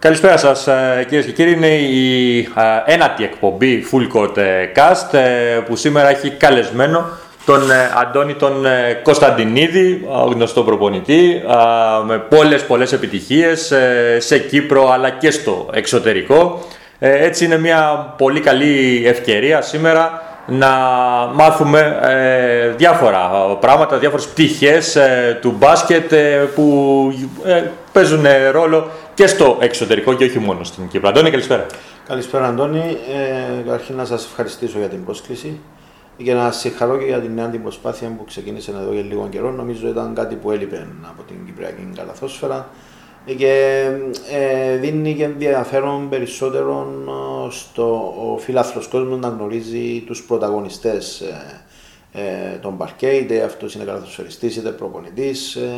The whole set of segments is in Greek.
Καλησπέρα σας ε, κυρίες και κύριοι. Είναι η ε, ένατη εκπομπή Full Court ε, Cast ε, που σήμερα έχει καλεσμένο τον ε, Αντώνη τον ε, Κωνσταντινίδη, ε, γνωστό προπονητή, ε, με πολλές πολλές επιτυχίες ε, σε Κύπρο αλλά και στο εξωτερικό. Ε, Έτσι είναι μια πολύ καλή ευκαιρία σήμερα να μάθουμε ε, διάφορα πράγματα, διάφορες πτυχές ε, του μπάσκετ ε, που ε, παίζουν ε, ρόλο και στο εξωτερικό και όχι μόνο στην Κύπρο. Αντώνη, καλησπέρα. Καλησπέρα Αντώνη. Ε, καταρχήν να σας ευχαριστήσω για την πρόσκληση και να σας συγχαρώ και για την νέα την προσπάθεια που ξεκίνησε εδώ για λίγο καιρό. Νομίζω ήταν κάτι που έλειπε από την Κυπριακή Καλαθόσφαιρα και ε, δίνει και ενδιαφέρον περισσότερο ε, στο ο φίλαθλος κόσμος να γνωρίζει τους πρωταγωνιστές ε, ε, των παρκέ, είτε αυτός είναι καλαθοσφαιριστής είτε προπονητής, ε,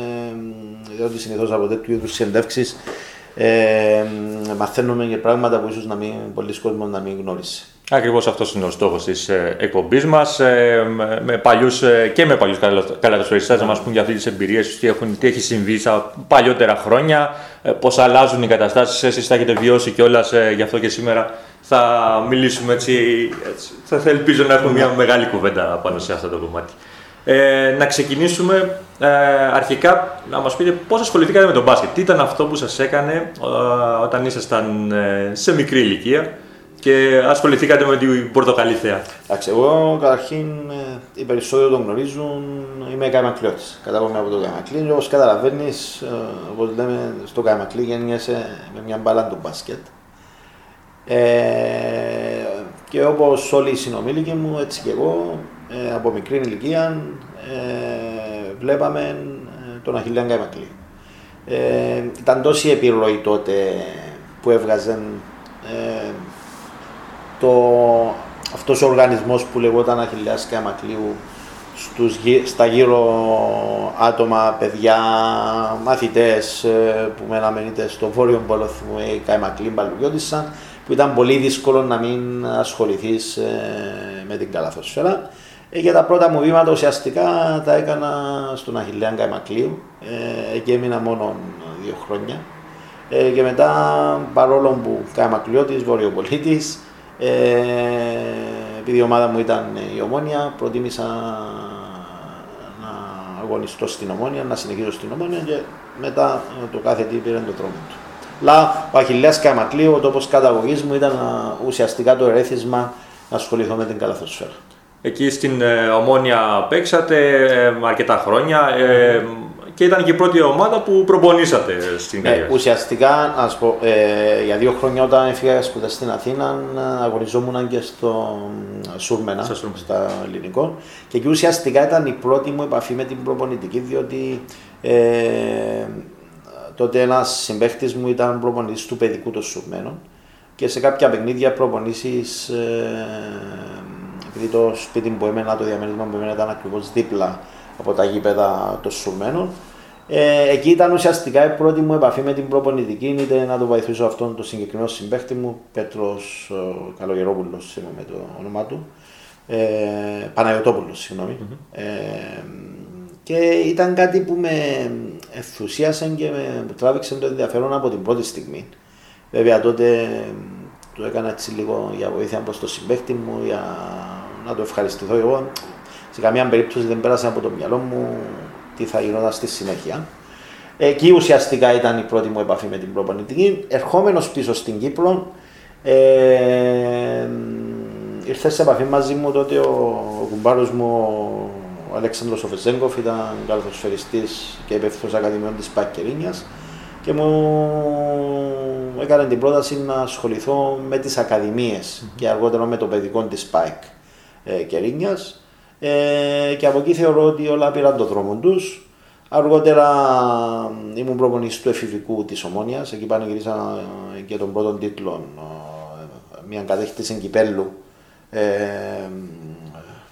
διότι συνήθως από τέτοιου είδους συνεντεύξεις ε, μαθαίνουμε και πράγματα που ίσως να μην, πολλοί κόσμος να μην γνώρισε. Ακριβώς αυτός είναι ο στόχος της ε, εκπομπής μας ε, με, με παλιούς, ε, και με παλιούς καλαθοσφαιριστές να μας πούν για αυτές τις εμπειρίες τους, τι, έχουν, τι έχει συμβεί στα παλιότερα χρόνια, ε, πώς αλλάζουν οι καταστάσεις, εσείς θα έχετε βιώσει κιόλας, ε, γι' αυτό και σήμερα θα μιλήσουμε έτσι, έτσι. θα, θα ελπίζω να έχουμε μια μεγάλη κουβέντα πάνω σε αυτό το κομμάτι. Ε, να ξεκινήσουμε ε, αρχικά να μας πείτε πώς ασχοληθήκατε με τον μπάσκετ. Τι ήταν αυτό που σας έκανε ε, όταν ήσασταν ε, σε μικρή ηλικία και ασχοληθήκατε με την Πορτοκαλί Θέα. Εντάξει, εγώ καταρχήν ε, οι περισσότεροι το γνωρίζουν, είμαι καημακλειώτης. Κατάγομαι από το καημακλή. Όπως καταλαβαίνεις, ε, όπως λέμε στο καημακλή γεννιέσαι με μια μπάλα του μπάσκετ. Ε, και όπως όλοι οι συνομήλικοι μου, έτσι και εγώ, ε, από μικρή ηλικία ε, βλέπαμε ε, τον Αχιλιάν Καημακλή. Ε, ήταν τόση επιρροή τότε που έβγαζε ε, το, αυτός ο οργανισμός που λεγόταν Αχιλιάς Καημακλείου στους, γύ- στα γύρω άτομα, παιδιά, μαθητές ε, που μέναμε είτε στο βόρειο πόλοθμο ή Καημακλή Μπαλουγιώτησαν που ήταν πολύ δύσκολο να μην ασχοληθείς ε, με την καλαθοσφαίρα. Ε, και τα πρώτα μου βήματα ουσιαστικά τα έκανα στον Αχιλιάν Καημακλείου ε, και έμεινα μόνο δύο χρόνια. Ε, και μετά, παρόλο που Καημακλειώτης, Βορειοπολίτης, ε, επειδή η ομάδα μου ήταν η Ομόνια, προτίμησα να αγωνιστώ στην Ομόνια, να συνεχίσω στην Ομόνια και μετά ε, το κάθε τι πήρε τον δρόμο του. Αλλά ο Αχιλιάς Καημακλείου, ο τόπος καταγωγής μου ήταν ε, ουσιαστικά το ερέθισμα να ασχοληθώ με την καλαθοσφαίρα. Εκεί στην ε, Ομόνια παίξατε ε, αρκετά χρόνια ε, και ήταν και η πρώτη ομάδα που προπονήσατε στην Ε, καριέρα. σας. ουσιαστικά, να σου πω, ε, για δύο χρόνια όταν έφυγα για σπουδές στην Αθήνα, ε, αγωνιζόμουν και στο ε, Σούρμενα, Στο Σούρμενα. στα ελληνικό. Και εκεί ουσιαστικά ήταν η πρώτη μου επαφή με την προπονητική, διότι ε, τότε ένας συμπαίχτης μου ήταν προπονητής του παιδικού των Σουρμένων και σε κάποια παιχνίδια προπονήσεις. Ε, επειδή το σπίτι που έμενα, το διαμέρισμα που έμενα ήταν ακριβώς δίπλα από τα γήπεδα των Σουρμένων. Ε, εκεί ήταν ουσιαστικά η πρώτη μου επαφή με την προπονητική, είτε να το βοηθήσω αυτόν τον συγκεκριμένο συμπαίχτη μου, Πέτρος ε, Καλογερόπουλος, με το όνομά του, ε, Παναγιωτόπουλος, συγγνώμη. Ε, και ήταν κάτι που με ενθουσίασε και με μου τράβηξε το ενδιαφέρον από την πρώτη στιγμή. Βέβαια τότε του έκανα έτσι λίγο για βοήθεια προς το συμπαίχτη μου, για να το ευχαριστηθώ εγώ. Σε καμία περίπτωση δεν πέρασε από το μυαλό μου τι θα γινόταν στη συνέχεια. Εκεί ουσιαστικά ήταν η πρώτη μου επαφή με την προπονητική. Ερχόμενος πίσω στην Κύπρο, ε, ήρθε σε επαφή μαζί μου τότε ο, ο κουμπάρος μου, ο Αλέξανδρος Οφεζέγκοφ, ήταν καλαθοσφαιριστής και υπεύθυνος Ακαδημιών της ΠΑΚ Κερίνιας και μου έκανε την πρόταση να ασχοληθώ με τις ακαδημίες και αργότερα με το παιδικό της ΠΑΚ ε, Κερίνιας. Ε, και από εκεί θεωρώ ότι όλα πήραν το δρόμο τους. Αργότερα μ, ήμουν προπονητής του εφηβικού της Ομόνιας, εκεί πανηγυρίσα ε, και τον πρώτο τίτλο, ε, μια κατέχτηση κυπέλου ε,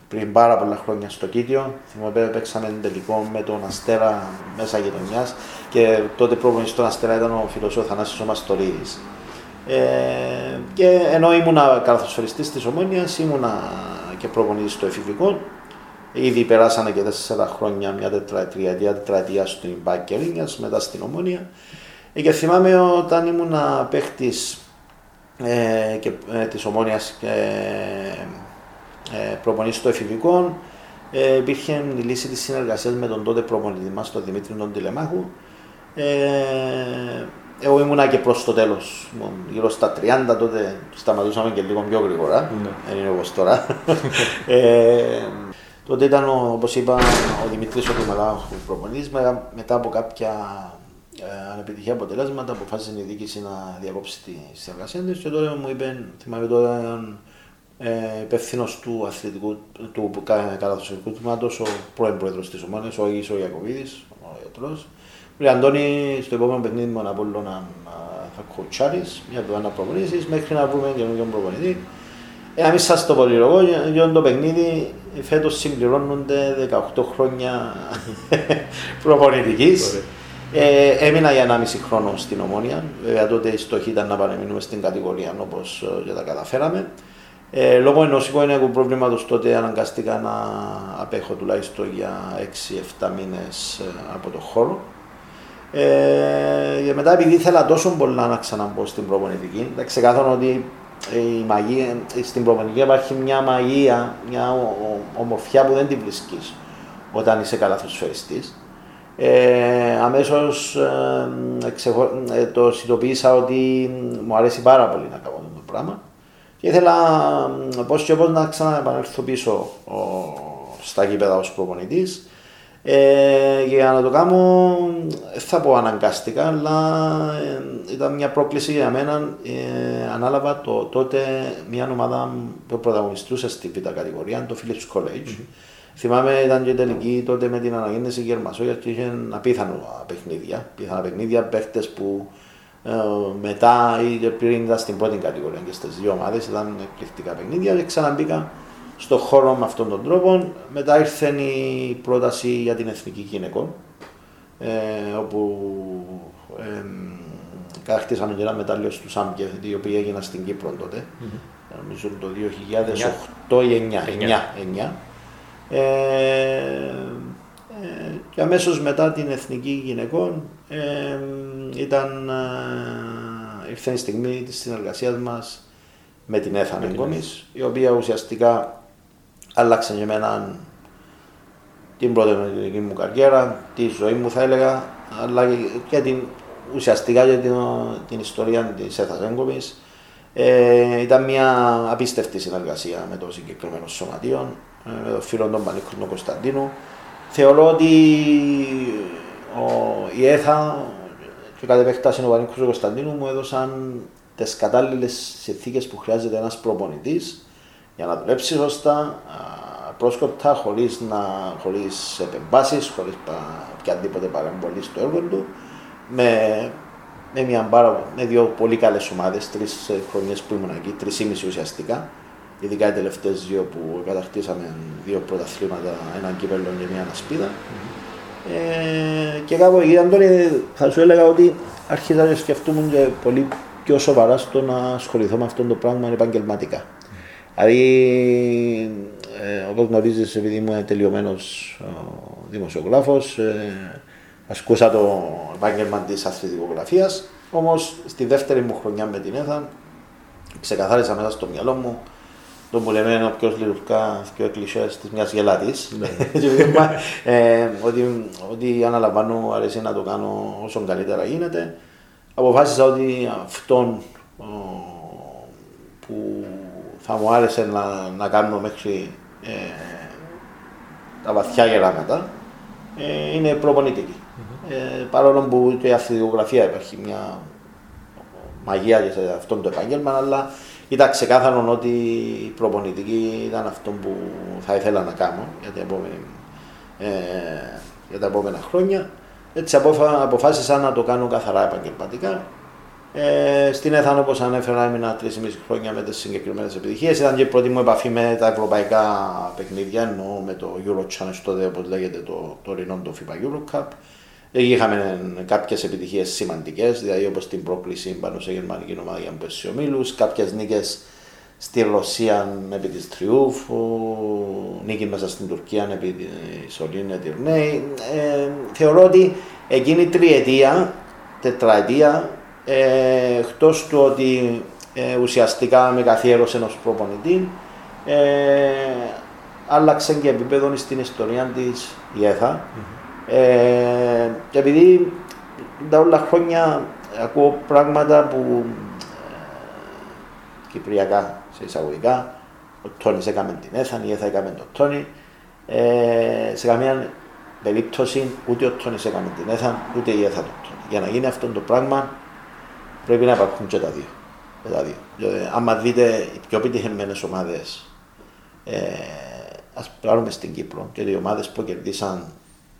πριν πάρα πολλά χρόνια στο Κίτιο. Θυμάμαι παίξαμε τελικό με τον Αστέρα μέσα γειτονιάς και τότε προπονητής στον Αστέρα ήταν ο φιλοσόφο Θανάσης ο Μαστορίδης. Ε, και ενώ ήμουνα καλαθοσφαιριστής της Ομόνιας, ήμουνα και προπονητής στο εφηβικό. Ήδη περάσανε και τέσσερα χρόνια, μια τετραετία, τετραετία στην Μπάκερινιας, μετά στην Ομόνια. Ε, και θυμάμαι όταν ήμουνα παίχτης ε, και, ε, της Ομόνιας και ε, προπονητής στο εφηβικό, ε, υπήρχε η λύση της συνεργασίας με τον τότε προπονητή μας, τον Δημήτρη τον Τηλεμάχου. Ε, εγώ ήμουνα και προς το τέλος. Γύρω στα 30 τότε σταματούσαμε και λίγο πιο γρήγορα. Ναι. Δεν είναι όπως τώρα. ε, τότε ήταν, όπως είπα, ο Δημήτρης ο Δημαλά, ο προπονητή. Μετά από κάποια ε, ανεπιτυχία αποτελέσματα, αποφάσισε η διοίκηση να διακόψει τη συνεργασία της. Και τότε μου είπε, θυμάμαι τώρα, ε, υπεύθυνος του αθλητικού του καταθοσφαιρικού τμήματος, ο πρώην πρόεδρος της Ομόνια, ο Αγίης ο Ιακοβίδη, ο ιατρό. Λέει Αντώνη, στο επόμενο παιχνίδι με τον Απόλλωνα θα κοτσάρεις, μια εβδομάδα να προπονήσεις, μέχρι να βρούμε καινούργιο προπονητή. Ε, να μην σας το πολυλογώ, για το παιχνίδι φέτος συμπληρώνονται 18 χρόνια προπονητικής. Ε, έμεινα για 1,5 χρόνο στην Ομόνια. Βέβαια τότε η στοχή ήταν να παραμείνουμε στην κατηγορία όπως και τα καταφέραμε. Ε, λόγω ενό οικογενειακού προβλήματος τότε αναγκαστήκα να απέχω τουλάχιστον για 6-7 μήνες από το χώρο. Ε, μετά επειδή ήθελα τόσο πολλά να ξαναμπω στην προπονητική, θα ξεκάθαρο ότι η μαγεία, στην προπονητική υπάρχει μια μαγεία, μια ομορφιά που δεν την βρίσκεις όταν είσαι καλαθοσφαιριστής. Ε, αμέσως ε, το συνειδητοποίησα ότι μου αρέσει πάρα πολύ να κάνω αυτό το πράγμα και ήθελα πώς και πώς να ξαναεπανέλθω πίσω ο, στα γήπεδα ως προπονητής ε, για να το κάνω, θα πω αναγκαστικά, αλλά ε, ήταν μια πρόκληση για μένα. Ε, ανάλαβα το, τότε μια ομάδα που πρωταγωνιστούσε στη β' κατηγορία, το Philips College. Mm-hmm. Θυμάμαι ήταν και τελική τότε με την αναγέννηση Γερμασόγια και είχε απίθανο παιχνίδια. Πιθανά παιχνίδια, παίχτες που ε, μετά ή πριν ήταν στην πρώτη κατηγορία και στις δύο ομάδες ήταν εκπληκτικά παιχνίδια και ξαναμπήκα στον χώρο με αυτόν τον τρόπο. Μετά ήρθε η πρόταση για την Εθνική Γυναικών, ε, όπου ε, κατακτήσαμε και ένα μετάλλιο στους Σάμπκε, η οποία έγιναν στην Κύπρο τότε. Mm-hmm. Νομίζω το 2008 ή 2009. 9. Ε, ε, και αμέσως μετά την Εθνική Γυναικών ε, ήταν, ε, ήρθε η στιγμή της συνεργασίας μας με την Έθαν Εγκόμης, η οποία ουσιαστικά άλλαξε για μένα την πρώτη μου καριέρα, τη ζωή μου θα έλεγα, αλλά και την, ουσιαστικά για την, την ιστορία της Έθα Ε, ήταν μια απίστευτη συνεργασία με το συγκεκριμένο σωματείο, ε, με τον φίλο τον Πανίκο Κωνσταντίνου. Θεωρώ ότι ο, η ΕΘΑ και κατ' επέκταση ο Πανίκο Κωνσταντίνου μου έδωσαν τις κατάλληλες συνθήκες που χρειάζεται ένας προπονητής για να δουλέψει σωστά, πρόσκοπτα, χωρίς χωρίς επεμβάσεις, χωρίς οποιαδήποτε παρεμβολή στο έργο του, με, με, μια μπάρα, με δύο πολύ καλές ομάδες, τρεις χρονιές που ήμουν εκεί, τρεις ήμιση ουσιαστικά. Ειδικά οι τελευταίες δύο που κατακτήσαμε δύο πρωταθλήματα, έναν κύπελο και μια ανασπίδα. Mm-hmm. Ε, και κάπου εκεί, Αντώνη, θα σου έλεγα ότι άρχισα να σκεφτούμε και πολύ πιο σοβαρά στο να ασχοληθώ με αυτό το πράγμα επαγγελματικά. Δηλαδή, ε, όπως γνωρίζεις, επειδή ήμουν τελειωμένος δημοσιογράφος, ε, ασκούσα το επάγγελμα της αθλητικογραφίας. Όμως, στη δεύτερη μου χρονιά με την ΕΘΑ, ξεκαθάρισα μέσα στο μυαλό μου το που λέμε ο πιο λιγουρικά πιο κλεισέ της μιας γελάτης. Ναι. ε, ότι, ότι αναλαμβάνω, αρέσει να το κάνω όσο καλύτερα γίνεται. Αποφάσισα ότι αυτόν που θα μου άρεσε να, να κάνω μέχρι ε, τα βαθιά γεράματα ε, είναι προπονητική. Mm-hmm. Ε, παρόλο που και η αθλητικογραφία υπάρχει μια μαγεία για σε αυτό το επάγγελμα, αλλά ήταν ξεκάθαρο ότι η προπονητική ήταν αυτό που θα ήθελα να κάνω για, την επόμενη, ε, για τα επόμενα χρόνια. Έτσι αποφάσισα να το κάνω καθαρά επαγγελματικά Ε, στην Έθαν, όπως ανέφερα, έμεινα τρεις μισή χρόνια με τις συγκεκριμένες επιτυχίες. Ήταν και η πρώτη μου επαφή με τα ευρωπαϊκά παιχνίδια, ενώ με το Euro Challenge τότε, όπως λέγεται, το τωρινό το FIBA Euro Cup. Εκεί είχαμε κάποιες επιτυχίες σημαντικές, δηλαδή όπως την πρόκληση πάνω σε γερμανική ομάδα για πέσει ομίλου, κάποιες νίκες στη Ρωσία επί της Τριούφου, νίκη μέσα στην Τουρκία επί της Σολίνε Τυρνέη. Ε, θεωρώ ότι εκείνη η τριετία, τετραετία, ε, εκτός του ότι ε, ουσιαστικά με καθιέρωσε ενός προπονητή, ε, άλλαξε και επίπεδο στην ιστορία της η ΕΘΑ. Ε, και επειδή τα όλα χρόνια ακούω πράγματα που ε, κυπριακά σε εισαγωγικά, ο Τόνι έκαμε την Έθαν, η Έθα έκαμε τον Τόνι. Ε, σε καμία περίπτωση ούτε ο Τόνι έκαμε την Έθαν, ούτε η Έθα τον Τόνι. Για να γίνει αυτό το πράγμα πρέπει να υπάρχουν και τα δύο. Και τα δύο. Δηλαδή, άμα δείτε οι πιο επιτυχημένες ομάδες, ε, ας πάρουμε στην Κύπρο και οι ομάδες που κερδίσαν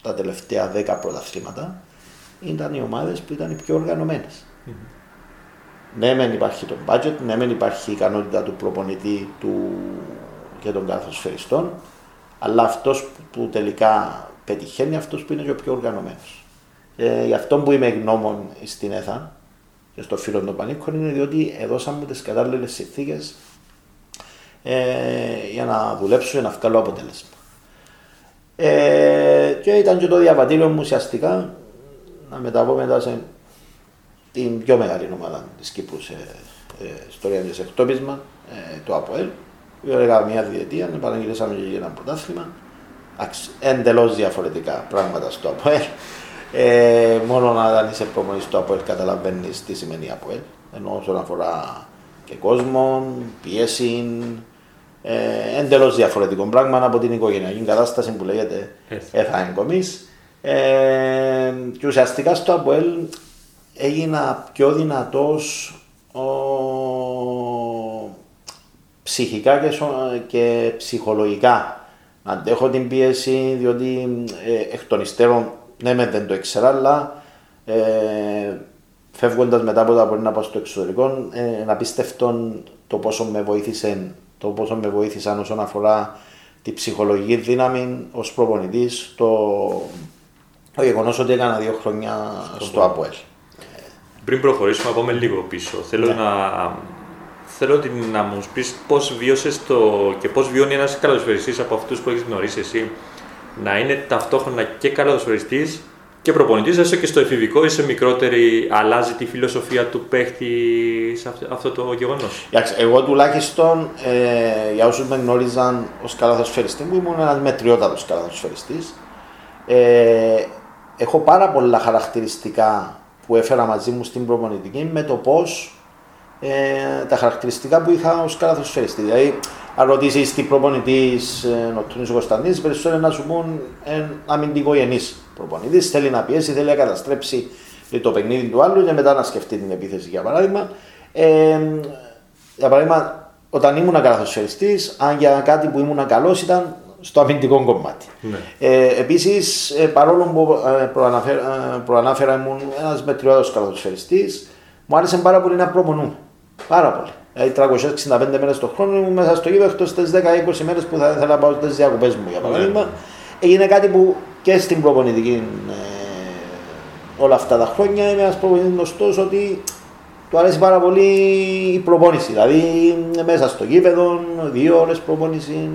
τα τελευταία 10 πρωταθλήματα ήταν οι ομάδες που ήταν οι πιο οργανωμένες. Mm-hmm. Ναι, μεν υπάρχει το budget, ναι, μεν υπάρχει η ικανότητα του προπονητή του και των καθοσφαιριστών, αλλά αυτός που τελικά πετυχαίνει, αυτό που είναι και ο πιο οργανωμένος. Ε, γι' αυτό που είμαι γνώμων στην ΕΘΑ και στο φίλο των Πανίκων είναι διότι έδωσαν μου τις κατάλληλες συνθήκες ε, για να δουλέψω και να βγάλω αποτέλεσμα. Ε, και ήταν και το διαβατήριο μου ουσιαστικά να μεταβώ μετά σε την πιο μεγάλη ομάδα της Κύπρου σε ε, ιστορία τη εκτόπισμα, ε, το ΑΠΟΕΛ. Έκανα μια διετία, επαναγγελίσαμε και για ένα πρωτάθλημα. Εντελώς διαφορετικά πράγματα στο ΑΠΟΕΛ. Ε, μόνο να είσαι προπονητής στο ΑΠΟΕΛ καταλαβαίνεις τι σημαίνει ΑΠΟΕΛ. Ενώ όσον αφορά και κόσμο, πίεση, ε, εντελώς διαφορετικό πράγμα από την οικογενειακή κατάσταση που λέγεται ΕΘΑ Ε, και ουσιαστικά στο ΑΠΟΕΛ έγινα πιο δυνατός ο, ψυχικά και, και ψυχολογικά. Να αντέχω την πίεση διότι ε, εκ των υστέρων ναι δεν το ήξερα αλλά ε, φεύγοντας μετά από τα μπορεί να πάω στο εξωτερικό ε, να πιστεύω το πόσο με βοήθησε το πόσο με βοήθησαν όσον αφορά τη ψυχολογική δύναμη ως προπονητής, το, το γεγονός ότι έκανα δύο χρόνια στο ΑΠΟΕΛ. Πριν προχωρήσουμε, πάμε λίγο πίσω. Θέλω ναι. να, θέλω να μου πεις πώς βίωσες το και πώς βιώνει ένας καλοσφαιριστή από αυτούς που έχεις γνωρίσει εσύ να είναι ταυτόχρονα και καλοσφαιριστή και προπονητής, έστω και στο εφηβικό είσαι μικρότερη, αλλάζει τη φιλοσοφία του παίχτη σε αυτό το γεγονός; Εγώ τουλάχιστον ε, για όσους με γνώριζαν ως καλαθοσφαιριστή μου, ήμουν ένας μετριότατος καλαθοσφαιριστής. Ε, έχω πάρα πολλά χαρακτηριστικά που έφερα μαζί μου στην προπονητική με το πώς ε, τα χαρακτηριστικά που είχα ως καλαθοσφαιριστή. Δηλαδή, αν ρωτήσεις τι προπονητής ε, ο Τούνης Κωνσταντίνη, περισσότερο να σου πούν ε, αμυντικογενή προπονητής. Θέλει να πιέσει, θέλει να καταστρέψει το παιχνίδι του άλλου και μετά να σκεφτεί την επίθεση για παράδειγμα. Ε, για παράδειγμα, όταν ήμουν καλαθοσφαιριστής, αν για κάτι που ήμουν καλός ήταν στο αμυντικό κομμάτι. Ναι. Ε, Επίσης, ε, παρόλο που ε, προαναφέρα, ε, προανάφερα ήμουν ένας μετριότερο καλαθοσφαιριστής, μου άρεσε πάρα πολύ να προπονούμε. Πάρα πολύ. Δηλαδή 365 μέρες το χρόνο ήμουν μέσα στο γήπεδο εκτός τι 10-20 μέρες που θα ήθελα να πάω στις διακοπές μου για παράδειγμα. Ναι. Έγινε κάτι που και στην προπονητική ε, όλα αυτά τα χρόνια είμαι ένας προπονητής γνωστός ότι του αρέσει πάρα πολύ η προπόνηση. Δηλαδή μέσα στο γήπεδο, δύο ώρες προπόνηση.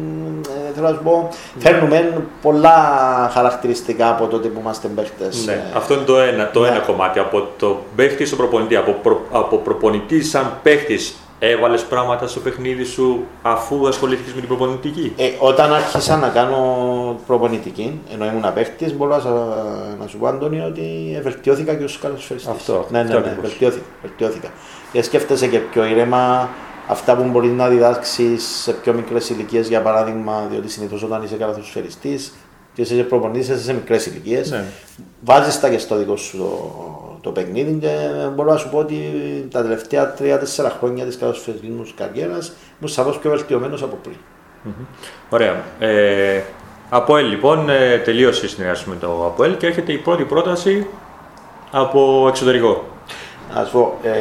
Ε, θέλω να σου πω, φέρνουμε πολλά χαρακτηριστικά από τότε που είμαστε παίχτε. Ναι, ε, αυτό είναι το ένα, το ναι. ένα κομμάτι. Από το παίχτη στο προπονητή, από, προ, από προπονητή σαν παίχτης Έβαλες πράγματα στο παιχνίδι σου αφού ασχολήθηκες με την προπονητική; Ε, όταν άρχισα να κάνω προπονητική, ενώ ήμουν απέχτη, μπορώ να, να σου πω, Αντώνη, ότι βελτιώθηκα και ω καλοσφαιριστή. Αυτό. Ναι, ναι, ναι, βελτιώθηκα. βελτιώθηκα. Και σκέφτεσαι και πιο ήρεμα αυτά που μπορείς να διδάξεις σε πιο μικρές ηλικίες, για παράδειγμα, διότι συνήθως όταν είσαι καλοσφαιριστή και είσαι προπονητής, είσαι σε μικρές ηλικίες. Ναι. Βάζεις τα και στο δικό σου το παιχνίδι και μπορώ να σου πω ότι τα τελευταία 3-4 χρόνια της καλοσφαιρική μου καριέρας ήμουν σαφώ πιο βελτιωμένος από πριν. Ωραία. Ε, ΑΠΟΕΛ λοιπόν, ε, τελείωσε η συνεργασία με το ΑΠΟΕΛ και έρχεται η πρώτη πρόταση από εξωτερικό. Να σου πω, ε,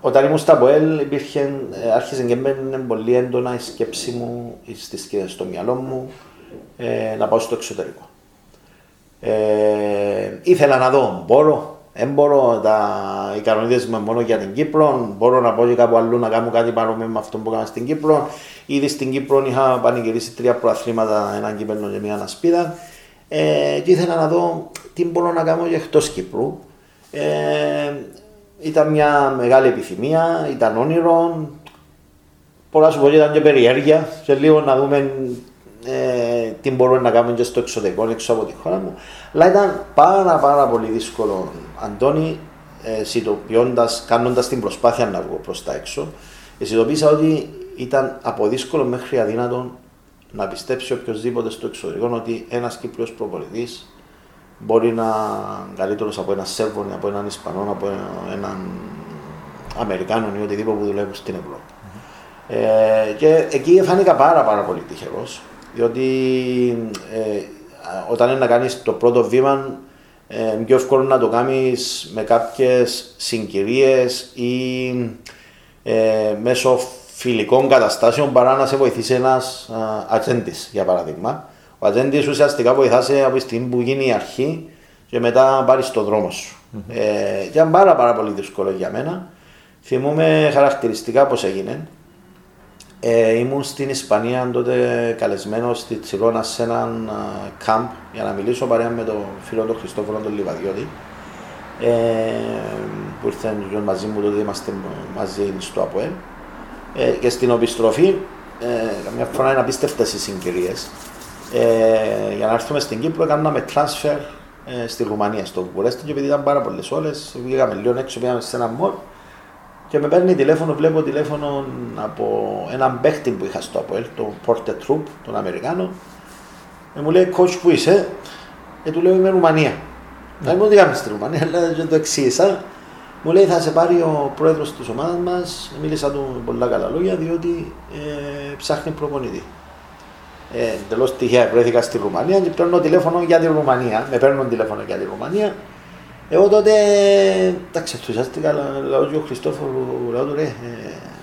όταν ήμουν στα ΠΟΕΛ υπήρχε, ε, άρχισε και μένει πολύ έντονα η σκέψη μου, η- στη σκέψη στο μυαλό μου ε, να πάω στο εξωτερικό. Ε, ήθελα να δω, μπορώ, δεν μπορώ, τα, οι κανονίδες μου μόνο για την Κύπρο, μπορώ να πάω και κάπου αλλού να κάνω κάτι παρόμοιο με αυτό που έκανα στην Κύπρο. Ήδη στην Κύπρο είχα πανηγυρίσει τρία προαθλήματα, έναν κύπελο και μία ανασπίδα. Ε, και ήθελα να δω τι μπορώ να κάνω και εκτός Κύπρου. Ε, ήταν μια μεγάλη επιθυμία, ήταν όνειρο, πολλά σου πω και ήταν και περιέργεια και λίγο να δούμε ε, τι μπορούμε να κάνουμε και στο εξωτερικό, έξω από τη χώρα μου. Αλλά ήταν πάρα πάρα πολύ δύσκολο, Αντώνη, ε, συνειδητοποιώντας, κάνοντας την προσπάθεια να βγω προς τα έξω, ε, συνειδητοποίησα ότι ήταν από δύσκολο μέχρι αδύνατο να πιστέψει οποιοδήποτε στο εξωτερικό ότι ένας Κύπριος προπονητής μπορεί να είναι καλύτερος από έναν Σέρβον, από έναν Ισπανό, από έναν Αμερικάνο ή οτιδήποτε που δουλεύουν στην Ευρώπη. Ε, και εκεί φάνηκα πάρα πάρα πολύ τυχερός, διότι ε, όταν είναι να κάνεις το πρώτο βήμα ε, είναι πιο εύκολο να το κάνεις με κάποιες συγκυρίες ή ε, μέσω φιλικών καταστάσεων παρά να σε βοηθήσει ένας ατζέντης, για παράδειγμα. Ο ατζέντης ουσιαστικά βοηθάσει από τη στιγμή που γίνει η αρχή και μετά πάρεις το δρόμο σου. Ε, και ήταν πάρα, πάρα πολύ δύσκολο για μένα. Θυμούμαι χαρακτηριστικά πώς έγινε. Ε, ήμουν στην Ισπανία τότε καλεσμένος στη Τσιρόνα σε έναν καμπ για να μιλήσω παρέα με τον φίλο τον Χριστόφορο τον Λιβαδιώτη. Ε, που ήρθε μαζί μου τότε είμαστε μαζί στο ΑΠΟΕΛ. Ε, και στην επιστροφή ε, καμιά φορά είναι απίστευτες οι συγκυρίες. Ε, για να έρθουμε στην Κύπρο έκαναμε transfer ε, στη Ρουμανία, στο Βουκουρέστι και επειδή ήταν πάρα πολλές ώρε, πήγαμε λίγο έξω, πήγαμε σε ένα μόλ και με παίρνει τηλέφωνο, βλέπω τηλέφωνο από έναν παίχτη που είχα στο Αποέλ, τον Porter Troop, τον Αμερικάνο. Και μου λέει, coach που είσαι, και του λέω είμαι Ρουμανία. Δεν μου τι κάνεις στη Ρουμανία, αλλά δεν το εξήγησα. Μου λέει θα σε πάρει ο πρόεδρος της ομάδας μας. Μίλησα του πολλά καλά λόγια, διότι ε, ψάχνει προπονητή. Ε, Εντελώς τυχαία βρέθηκα στη Ρουμανία και παίρνω τηλέφωνο για τη Ρουμανία. Με παίρνουν τηλέφωνο για τη Ρουμανία. Εγώ τότε εντάξει, ενθουσιάστηκα, λέω και ο Χριστόφορου, λέω του ρε, ε,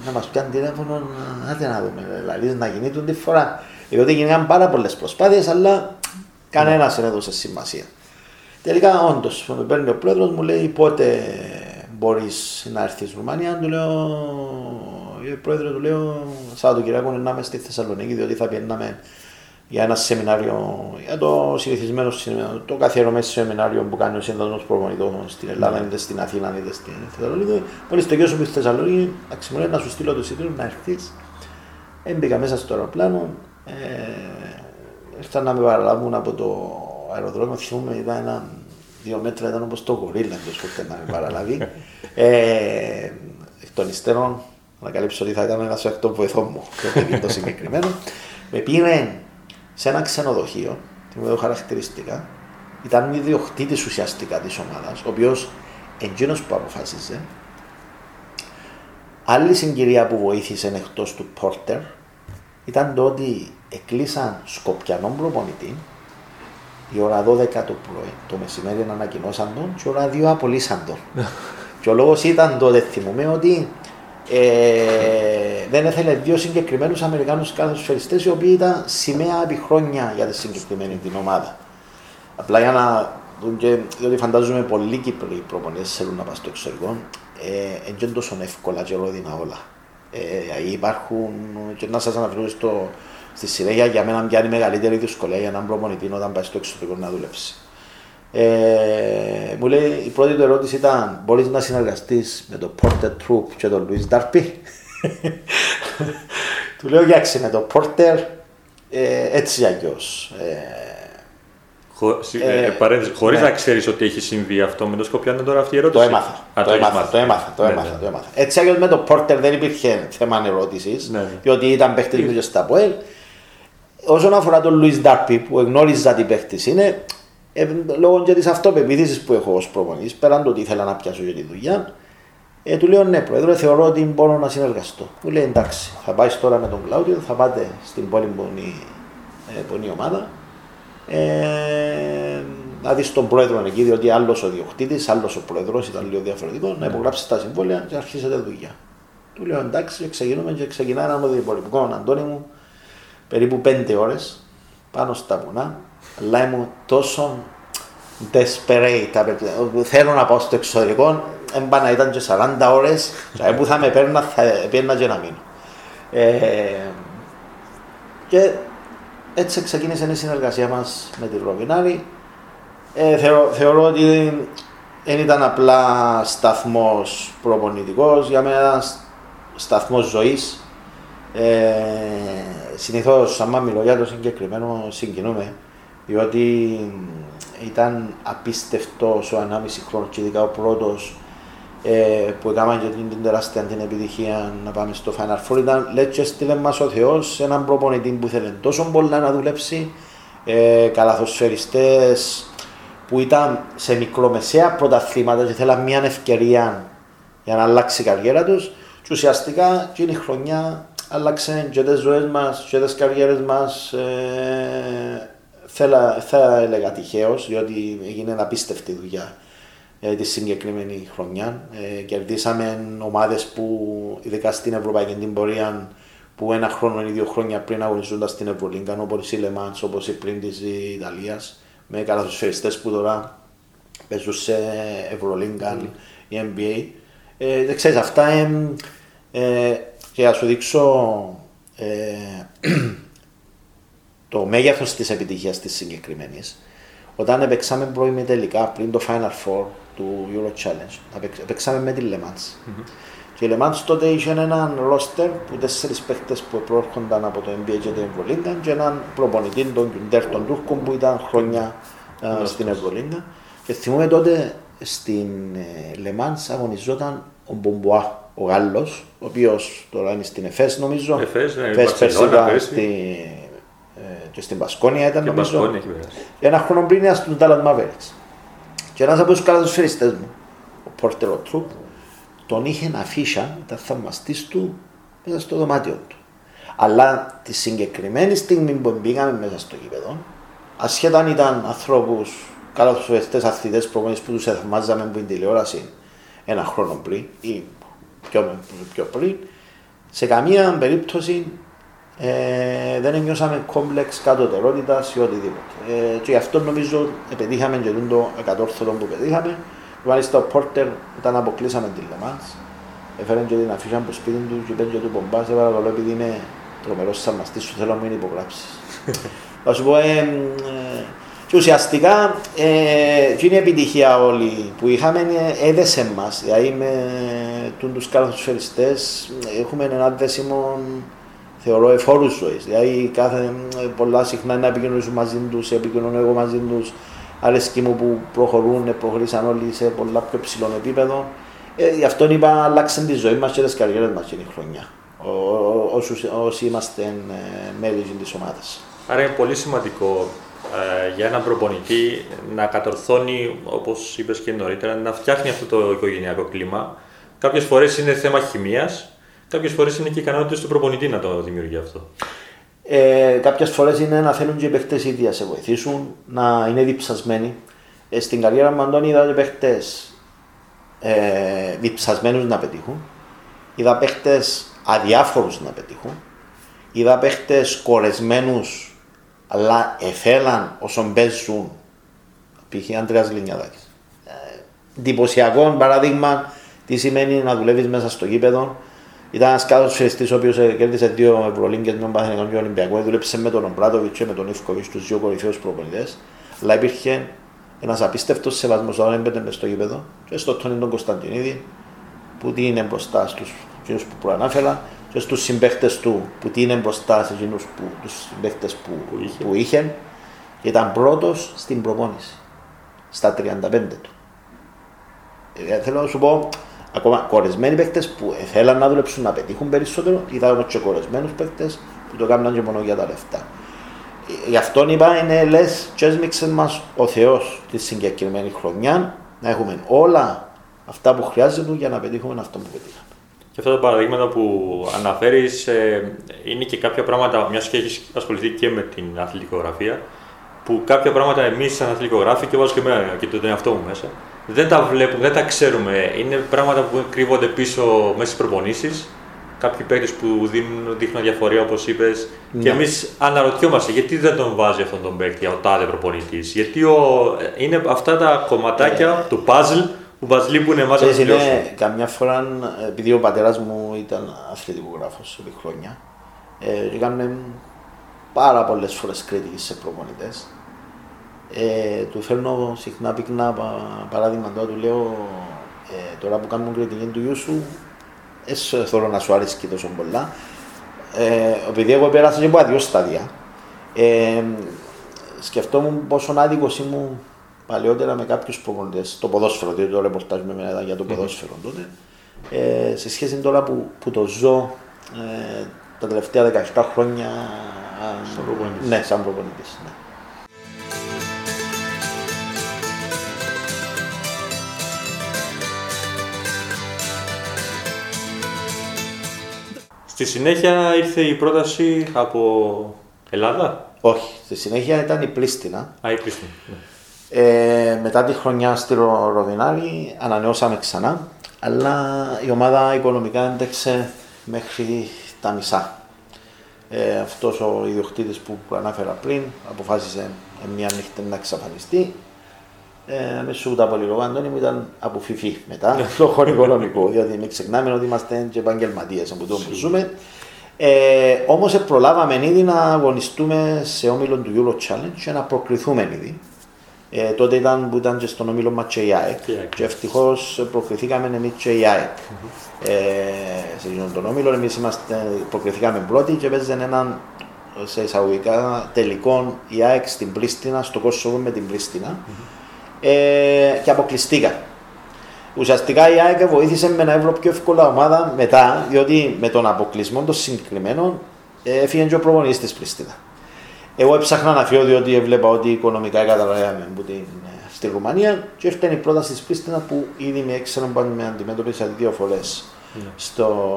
να μας πιάνει τηλέφωνο, άντε να δούμε, δηλαδή να γίνει την φορά. Διότι γίνηκαν πάρα πολλές προσπάθειες, αλλά κανένας δεν έδωσε σημασία. Τελικά, όντως, με παίρνει ο πρόεδρος, μου λέει πότε μπορείς να έρθεις στη Ρουμανία; Του λέω, ο πρόεδρο του λέω, Σαββατοκυριακό να είμαι στη Θεσσαλονίκη, διότι θα πιέναμε για ένα σεμινάριο, για το συνηθισμένο σεμινάριο, το καθιερωμένο σεμινάριο που κάνει ο Σύνταγμα Προπονητών στην Ελλάδα, είτε στην Αθήνα, είτε στην Θεσσαλονίκη. Μόλι τελειώσω στη Θεσσαλονίκη, αξιμονέ να σου στείλω το εισιτήριο να έρθεις. Έμπηκα μέσα στο αεροπλάνο, ε, ήρθαν να με παραλάβουν από το αεροδρόμιο. Θυμούμαι, ήταν ένα δύο μέτρα, ήταν όπως το γορίλα, δεν να με παραλάβει. ε, εκ των υστέρων, ανακαλύψω ότι θα ήταν ένα εκ των βοηθών μου, το παιδί το συγκεκριμένο. Με πήρε σε ένα ξενοδοχείο, θυμάμαι χαρακτηριστικά, ήταν ο ιδιοκτήτης ουσιαστικά της ομάδας, ο οποίος εκείνο που αποφάσισε. Άλλη συγκυρία που βοήθησε εκτός του Πόρτερ ήταν το ότι εκλείσαν Σκοπιανόν προπονητή η ώρα 12 το πρωί, το μεσημέρι ανακοινώσαν τον και ώρα 2 απολύσαν τον. και ο λόγος ήταν τότε, θυμούμαι, ότι ε, δεν έθελε δύο συγκεκριμένους Αμερικάνους καθοσφαιριστέ οι οποίοι ήταν σημαία επί χρόνια για τη συγκεκριμένη την ομάδα. Απλά για να δουν και διότι φαντάζομαι πολλοί Κύπροι προπονητές θέλουν να πάνε στο εξωτερικό, ε, δεν είναι τόσο εύκολα και ρόδινα όλα. Ε, υπάρχουν και να σας αναφέρω στο, στη συνέχεια για μένα πιάνει μεγαλύτερη δυσκολία για έναν προπονητή όταν πάει στο εξωτερικό να δουλέψει. Ε, μου λέει η πρώτη του ερώτηση ήταν μπορείς να συνεργαστείς με τον Porter Troop και τον Louis Darby; Του λέω γιάξε με τον Porter ε, έτσι κι αλλιώς ε, Χω, ε, ε, Χωρίς ναι. να ξέρεις ότι έχει συμβεί αυτό με το Σκοπιάνο τώρα αυτή η ερώτηση. Το έμαθα. Α, το, το, έμαθα, το έμαθα. Το έμαθα, ναι, το έμαθα. Έτσι αλλιώς με το Porter δεν υπήρχε θέμα ερώτησης, ναι. διότι ήταν παίχτης του και στα ΠΟΕΛ. Όσον αφορά τον Λουί Ντάρπι που γνώριζα τι παίχτης είναι, ε, λόγω και της αυτοπεποίθησης που έχω ως προπονητής, πέραν το ότι ήθελα να πιάσω για τη δουλειά, ε, του λέω ναι, πρόεδρε, θεωρώ ότι μπορώ να συνεργαστώ. Μου λέει εντάξει, θα πάεις τώρα με τον Κλάουδιο, θα πάτε στην πόλη που είναι, ε, που είναι η ομάδα. Ε, να δεις τον πρόεδρο εκεί, διότι άλλος ο διοκτήτης, άλλος ο πρόεδρος ήταν λίγο διαφορετικό, να υπογράψεις τα συμβόλαια και αρχίσετε δουλειά. Του λέω εντάξει, ξεκινούμε και ξεκινάει ένα οδηπορικό Αντώνη μου, περίπου πέντε ώρες πάνω στα βουνά, αλλά ήμουν τόσο desperate. απαιτεί- Θέλω να πάω στο εξωτερικό, έμπανα ήταν και 40 ώρες, που θα με παίρνα, θα παίρνα και να μείνω. Ε, και έτσι ξεκίνησε η συνεργασία μας με τη Ροβινάρη. Ε, θεω- θεωρώ ότι δεν ήταν απλά σταθμός προπονητικός, για μένα ήταν σταθμός ζωής. Ε, συνήθως, άμα μιλώ για το συγκεκριμένο, συγκινούμε, διότι ήταν απίστευτος ο ανάμιση χρόνος και ειδικά ο πρώτος ε, που έκαναν και την, την τεράστια την επιτυχία να πάμε στο Final Four. Ήταν λέει και στείλε μας ο Θεός σε έναν προπονητή που ήθελε τόσο πολλά να δουλέψει ε, καλαθοσφαιριστές που ήταν σε μικρομεσαία πρωταθλήματα και θέλαν μια ευκαιρία για να αλλάξει η καριέρα τους και ουσιαστικά εκείνη η χρονιά άλλαξε και τις ζωές μας και τις καριέρες μας ε, θέλα, θα έλεγα τυχαίως διότι έγινε απίστευτη δουλειά ε, τη συγκεκριμένη χρονιά. Ε, κερδίσαμε ομάδες που, ειδικά στην Ευρωπαϊκή την πορεία, που ένα χρόνο ή δύο χρόνια πριν αγωνιζόνταν στην Ευρωλίγκα, όπως η Λεμάν, όπως η πριν της Ιταλίας, με καλαθοσφαιριστέ που τώρα παίζουν σε Ευρωλίγκα ή NBA. Ε, δεν ξέρεις, αυτά ε, ε, και να σου δείξω ε, το μέγεθος της επιτυχίας της συγκεκριμένης. Όταν έπαιξαμε πρώιμη τελικά πριν το Final Four του Euro Challenge, έπαιξ- έπαιξαμε με τη Le Mans. Και η Le Mans τότε είχε έναν ρόστερ που τέσσερις παίχτες που προέρχονταν από το NBA και την Ευρωλίγκα και έναν προπονητή, τον Κιουντέρ, τον Τούρκο που ήταν χρόνια α, στην Ευρωλίγκα. Και θυμούμαι τότε στην ε, Le Mans αγωνιζόταν ο Μπομπουά, ο Γάλλος, ο οποίος τώρα είναι στην Εφές νομίζω. Εφές, ναι, Εφές πέρσι Μπαρσελόνα ήταν πέρσι. στη, ε, και στην Πασκόνια ήταν Και νομίζω. Μπασκόνια έχει περάσει. Ένα χρόνο πριν ήταν στους Dallas Mavericks. Και ένας από τους καλαθοσφαιριστές μου, ο Πόρτερ ο Τρουπ, τον είχε αφίσα, ήταν θαυμαστής του μέσα στο δωμάτιο του. Αλλά τη συγκεκριμένη στιγμή που μπήκαμε μέσα στο γήπεδο, ασχέτα αν ήταν ανθρώπους, καλαθοσφαιριστές, αθλητές, προπονητές που τους θαυμάζαμε από την τηλεόραση ένα χρόνο πριν ή πιο, πιο πριν, σε καμία περίπτωση ε, δεν νιώσαμε κόμπλεξ κατωτερότητα ή οτιδήποτε. Ε, και γι' αυτό νομίζω πετύχαμε και το ακατόρθωτο που πετύχαμε. Μάλιστα ο Πόρτερ όταν αποκλείσαμε την Λεμάνς, έφερε και την αφίσα από το σπίτι του και είπε και του πομπάς, σε παρακαλώ επειδή είναι τρομερός σαρμαστής σου θέλω να μην υπογράψεις. Θα σου πω, ε, ε, και ουσιαστικά ε, και είναι η επιτυχία όλη που είχαμε ε, έδεσε μας. Δηλαδή με τους καλαθοσφαιριστές έχουμε ένα δέσιμο θεωρώ εφόρους ζωής. Δηλαδή, κάθε, πολλά συχνά να επικοινωνήσουμε μαζί τους, επικοινωνώ εγώ μαζί τους. Αρέσκει μου που προχωρούν, προχωρήσαν όλοι σε πολλά πιο ψηλό επίπεδο. Ε, γι' αυτό είπα, αλλάξαν τη ζωή μας και τις καριέρες μας την χρονιά. Ο, ο, όσους- όσοι είμαστε ε, μέλη της ομάδας. Άρα είναι πολύ σημαντικό ε, για έναν προπονητή να κατορθώνει, όπως είπες και νωρίτερα, να φτιάχνει αυτό το οικογενειακό κλίμα. Κάποιες φορές είναι θέμα χημίας, κάποιες φορές είναι και ικανότητε του προπονητή να το δημιουργεί αυτό. Ε, Κάποιες φορές είναι να θέλουν και οι παίχτε ήδη να σε βοηθήσουν, να είναι διψασμένοι. Ε, στην καριέρα μου, Αντώνη, είδα και παίχτε ε, διψασμένους να πετύχουν. Είδα παίχτε αδιάφορους να πετύχουν. Είδα παίχτε κορεσμένου, αλλά εφέλαν όσον παίζουν. Π.χ. Αντρέα Λινιαδάκης. Ε, εντυπωσιακό παράδειγμα τι σημαίνει να δουλεύεις μέσα στο γήπεδο. Ήταν ένας κάτω φεριστή ο οποίος κέρδισε δύο Ευρωλίγκες με τον Παθηνικό και Ολυμπιακό. Δούλεψε με τον Ομπράτοβιτς και με τον Ιφκοβιτς, τους δύο κορυφαίους προπονητές. Αλλά υπήρχε ένας απίστευτος σεβασμός όταν έμπαινε μες στο γήπεδο και στο Τόνι τον Κωνσταντινίδη που τι είναι μπροστά στους εκείνους που προανάφερα και στους συμπαίχτε του που τι είναι μπροστά σε εκείνους που, τους συμπαίχτες που, Που είχε. που είχε. Και ήταν πρώτος στην προπόνηση στα 35 του. Ε, θέλω να σου πω, ακόμα κορεσμένοι παίκτες που θέλαν να δουλέψουν να πετύχουν περισσότερο, είδα όμως και κορεσμένους παίκτες που το κάνουν και μόνο για τα λεφτά. Ε, Γι' αυτό είπα είναι λες, και έσμιξε μας ο Θεός τη συγκεκριμένη χρονιά να έχουμε όλα αυτά που χρειάζεται για να πετύχουμε αυτό που πετύχαμε. Και αυτά τα παραδείγματα που αναφέρεις είναι και κάποια πράγματα, μιας και έχεις ασχοληθεί και με την αθλητικογραφία, που κάποια πράγματα εμείς σαν αθλητικογράφοι και βάζω και εμένα και τον εαυτό μου μέσα, δεν τα βλέπουμε, δεν τα ξέρουμε. Είναι πράγματα που κρύβονται πίσω μέσα στις προπονήσεις. Κάποιοι παίκτες που δίνουν, δείχνουν διαφορία, όπως είπες. Ναι. Και εμείς αναρωτιόμαστε γιατί δεν τον βάζει αυτόν τον παίκτη ο τάδε προπονητής; Γιατί ο, είναι αυτά τα κομματάκια του puzzle που μα λείπουν εμάς να Ξέρεις, τελειώσουμε. είναι καμιά φορά, επειδή ο πατέρας μου ήταν αθλητικογράφος επί χρόνια, ε, έκαμε πάρα πολλές φορές κριτική σε προπονητές. Ε, του φέρνω συχνά πυκνά πα- παράδειγμα τώρα, του λέω ε, τώρα που κάνουμε κριτική του γιού σου, έσαι θέλω να σου άρεσε και τόσο πολλά. Ε, επειδή εγώ πέρασα και από δύο στάδια, ε, σκεφτόμουν πόσο άδικος ήμουν παλαιότερα με κάποιους προπονητές, το ποδόσφαιρο, διότι το ρεπορτάζ με εμένα ήταν για το ποδόσφαιρο τότε, ε, σε σχέση τώρα που, που το ζω ε, τα τελευταία 17 χρόνια. α, Σαν προπονητής. Ναι, σαν προπονητής, ναι. Στη συνέχεια ήρθε η πρόταση από Ελλάδα; Όχι, στη συνέχεια ήταν η Πλήστηνα. Α, η Κρίστη. Ναι. Ε, μετά τη χρονιά στη Ρο- Ροβινάρη ανανεώσαμε ξανά, αλλά η ομάδα οικονομικά έντεξε μέχρι τα μισά. Ε, αυτός ο ιδιοκτήτης που, που ανάφερα πριν αποφάσισε ε, μια νύχτα να εξαφανιστεί. Ε, αμέσως ούτε πολύ λόγω Αντώνης μου ήταν αποφυφή μετά, λόγω οικονομικού, διότι μην ξεχνάμε ότι είμαστε και επαγγελματίες από το που ζούμε. Ε, Όμως προλάβαμε ήδη να αγωνιστούμε σε όμιλο του Euro Challenge και να προκριθούμε ήδη. Ε, τότε ήταν που ήταν και στον όμιλο μας και η ΑΕΚ. Και η ΑΕΚ. Και ευτυχώς προκριθήκαμε εμείς και η ΑΕΚ. Ε, σε αυτόν τον όμιλο εμείς προκριθήκαμε πρώτοι και παίζανε έναν σε εισαγωγικά τελικό η ΑΕΚ στην Πρίστινα, στο Κόσοβο με την Πρίστινα. Ε, και αποκλειστήκα. Ουσιαστικά η ΑΕΚ βοήθησε με να βρω πιο εύκολα ομάδα μετά, διότι με τον αποκλεισμό των συγκεκριμένων ε, έφυγε και ο προπονητής της Πρίστινα. Εγώ έψαχνα να φύγω διότι έβλεπα ότι οικονομικά καταλαβαίναμε που την, ε, στη Ρουμανία και ήρθε η πρόταση της Πρίστινα που ήδη με έξεραν που με αντιμετώπισα δύο φορές στο,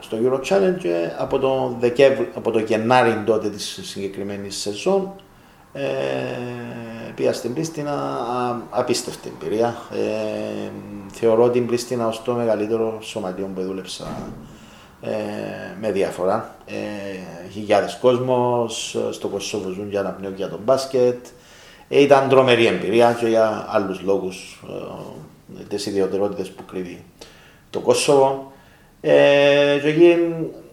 στο Euro Challenge και από το, Δεκέμβρη, από το Γενάρη τότε της συγκεκριμένης σεζόν ε, πήγα στην Πρίστινα, α, απίστευτη εμπειρία. Ε, θεωρώ την Πρίστινα ως το μεγαλύτερο σωματείο που δούλεψα ε, με διαφορά. Ε, χιλιάδες κόσμος, στο Κωσόβο ζουν για αναπνέω για τον μπάσκετ. Ε, ήταν τρομερή εμπειρία και για άλλους λόγους, ε, τις ιδιαιτερότητες που κρύβει το Κόσοβο. Ε, και εκεί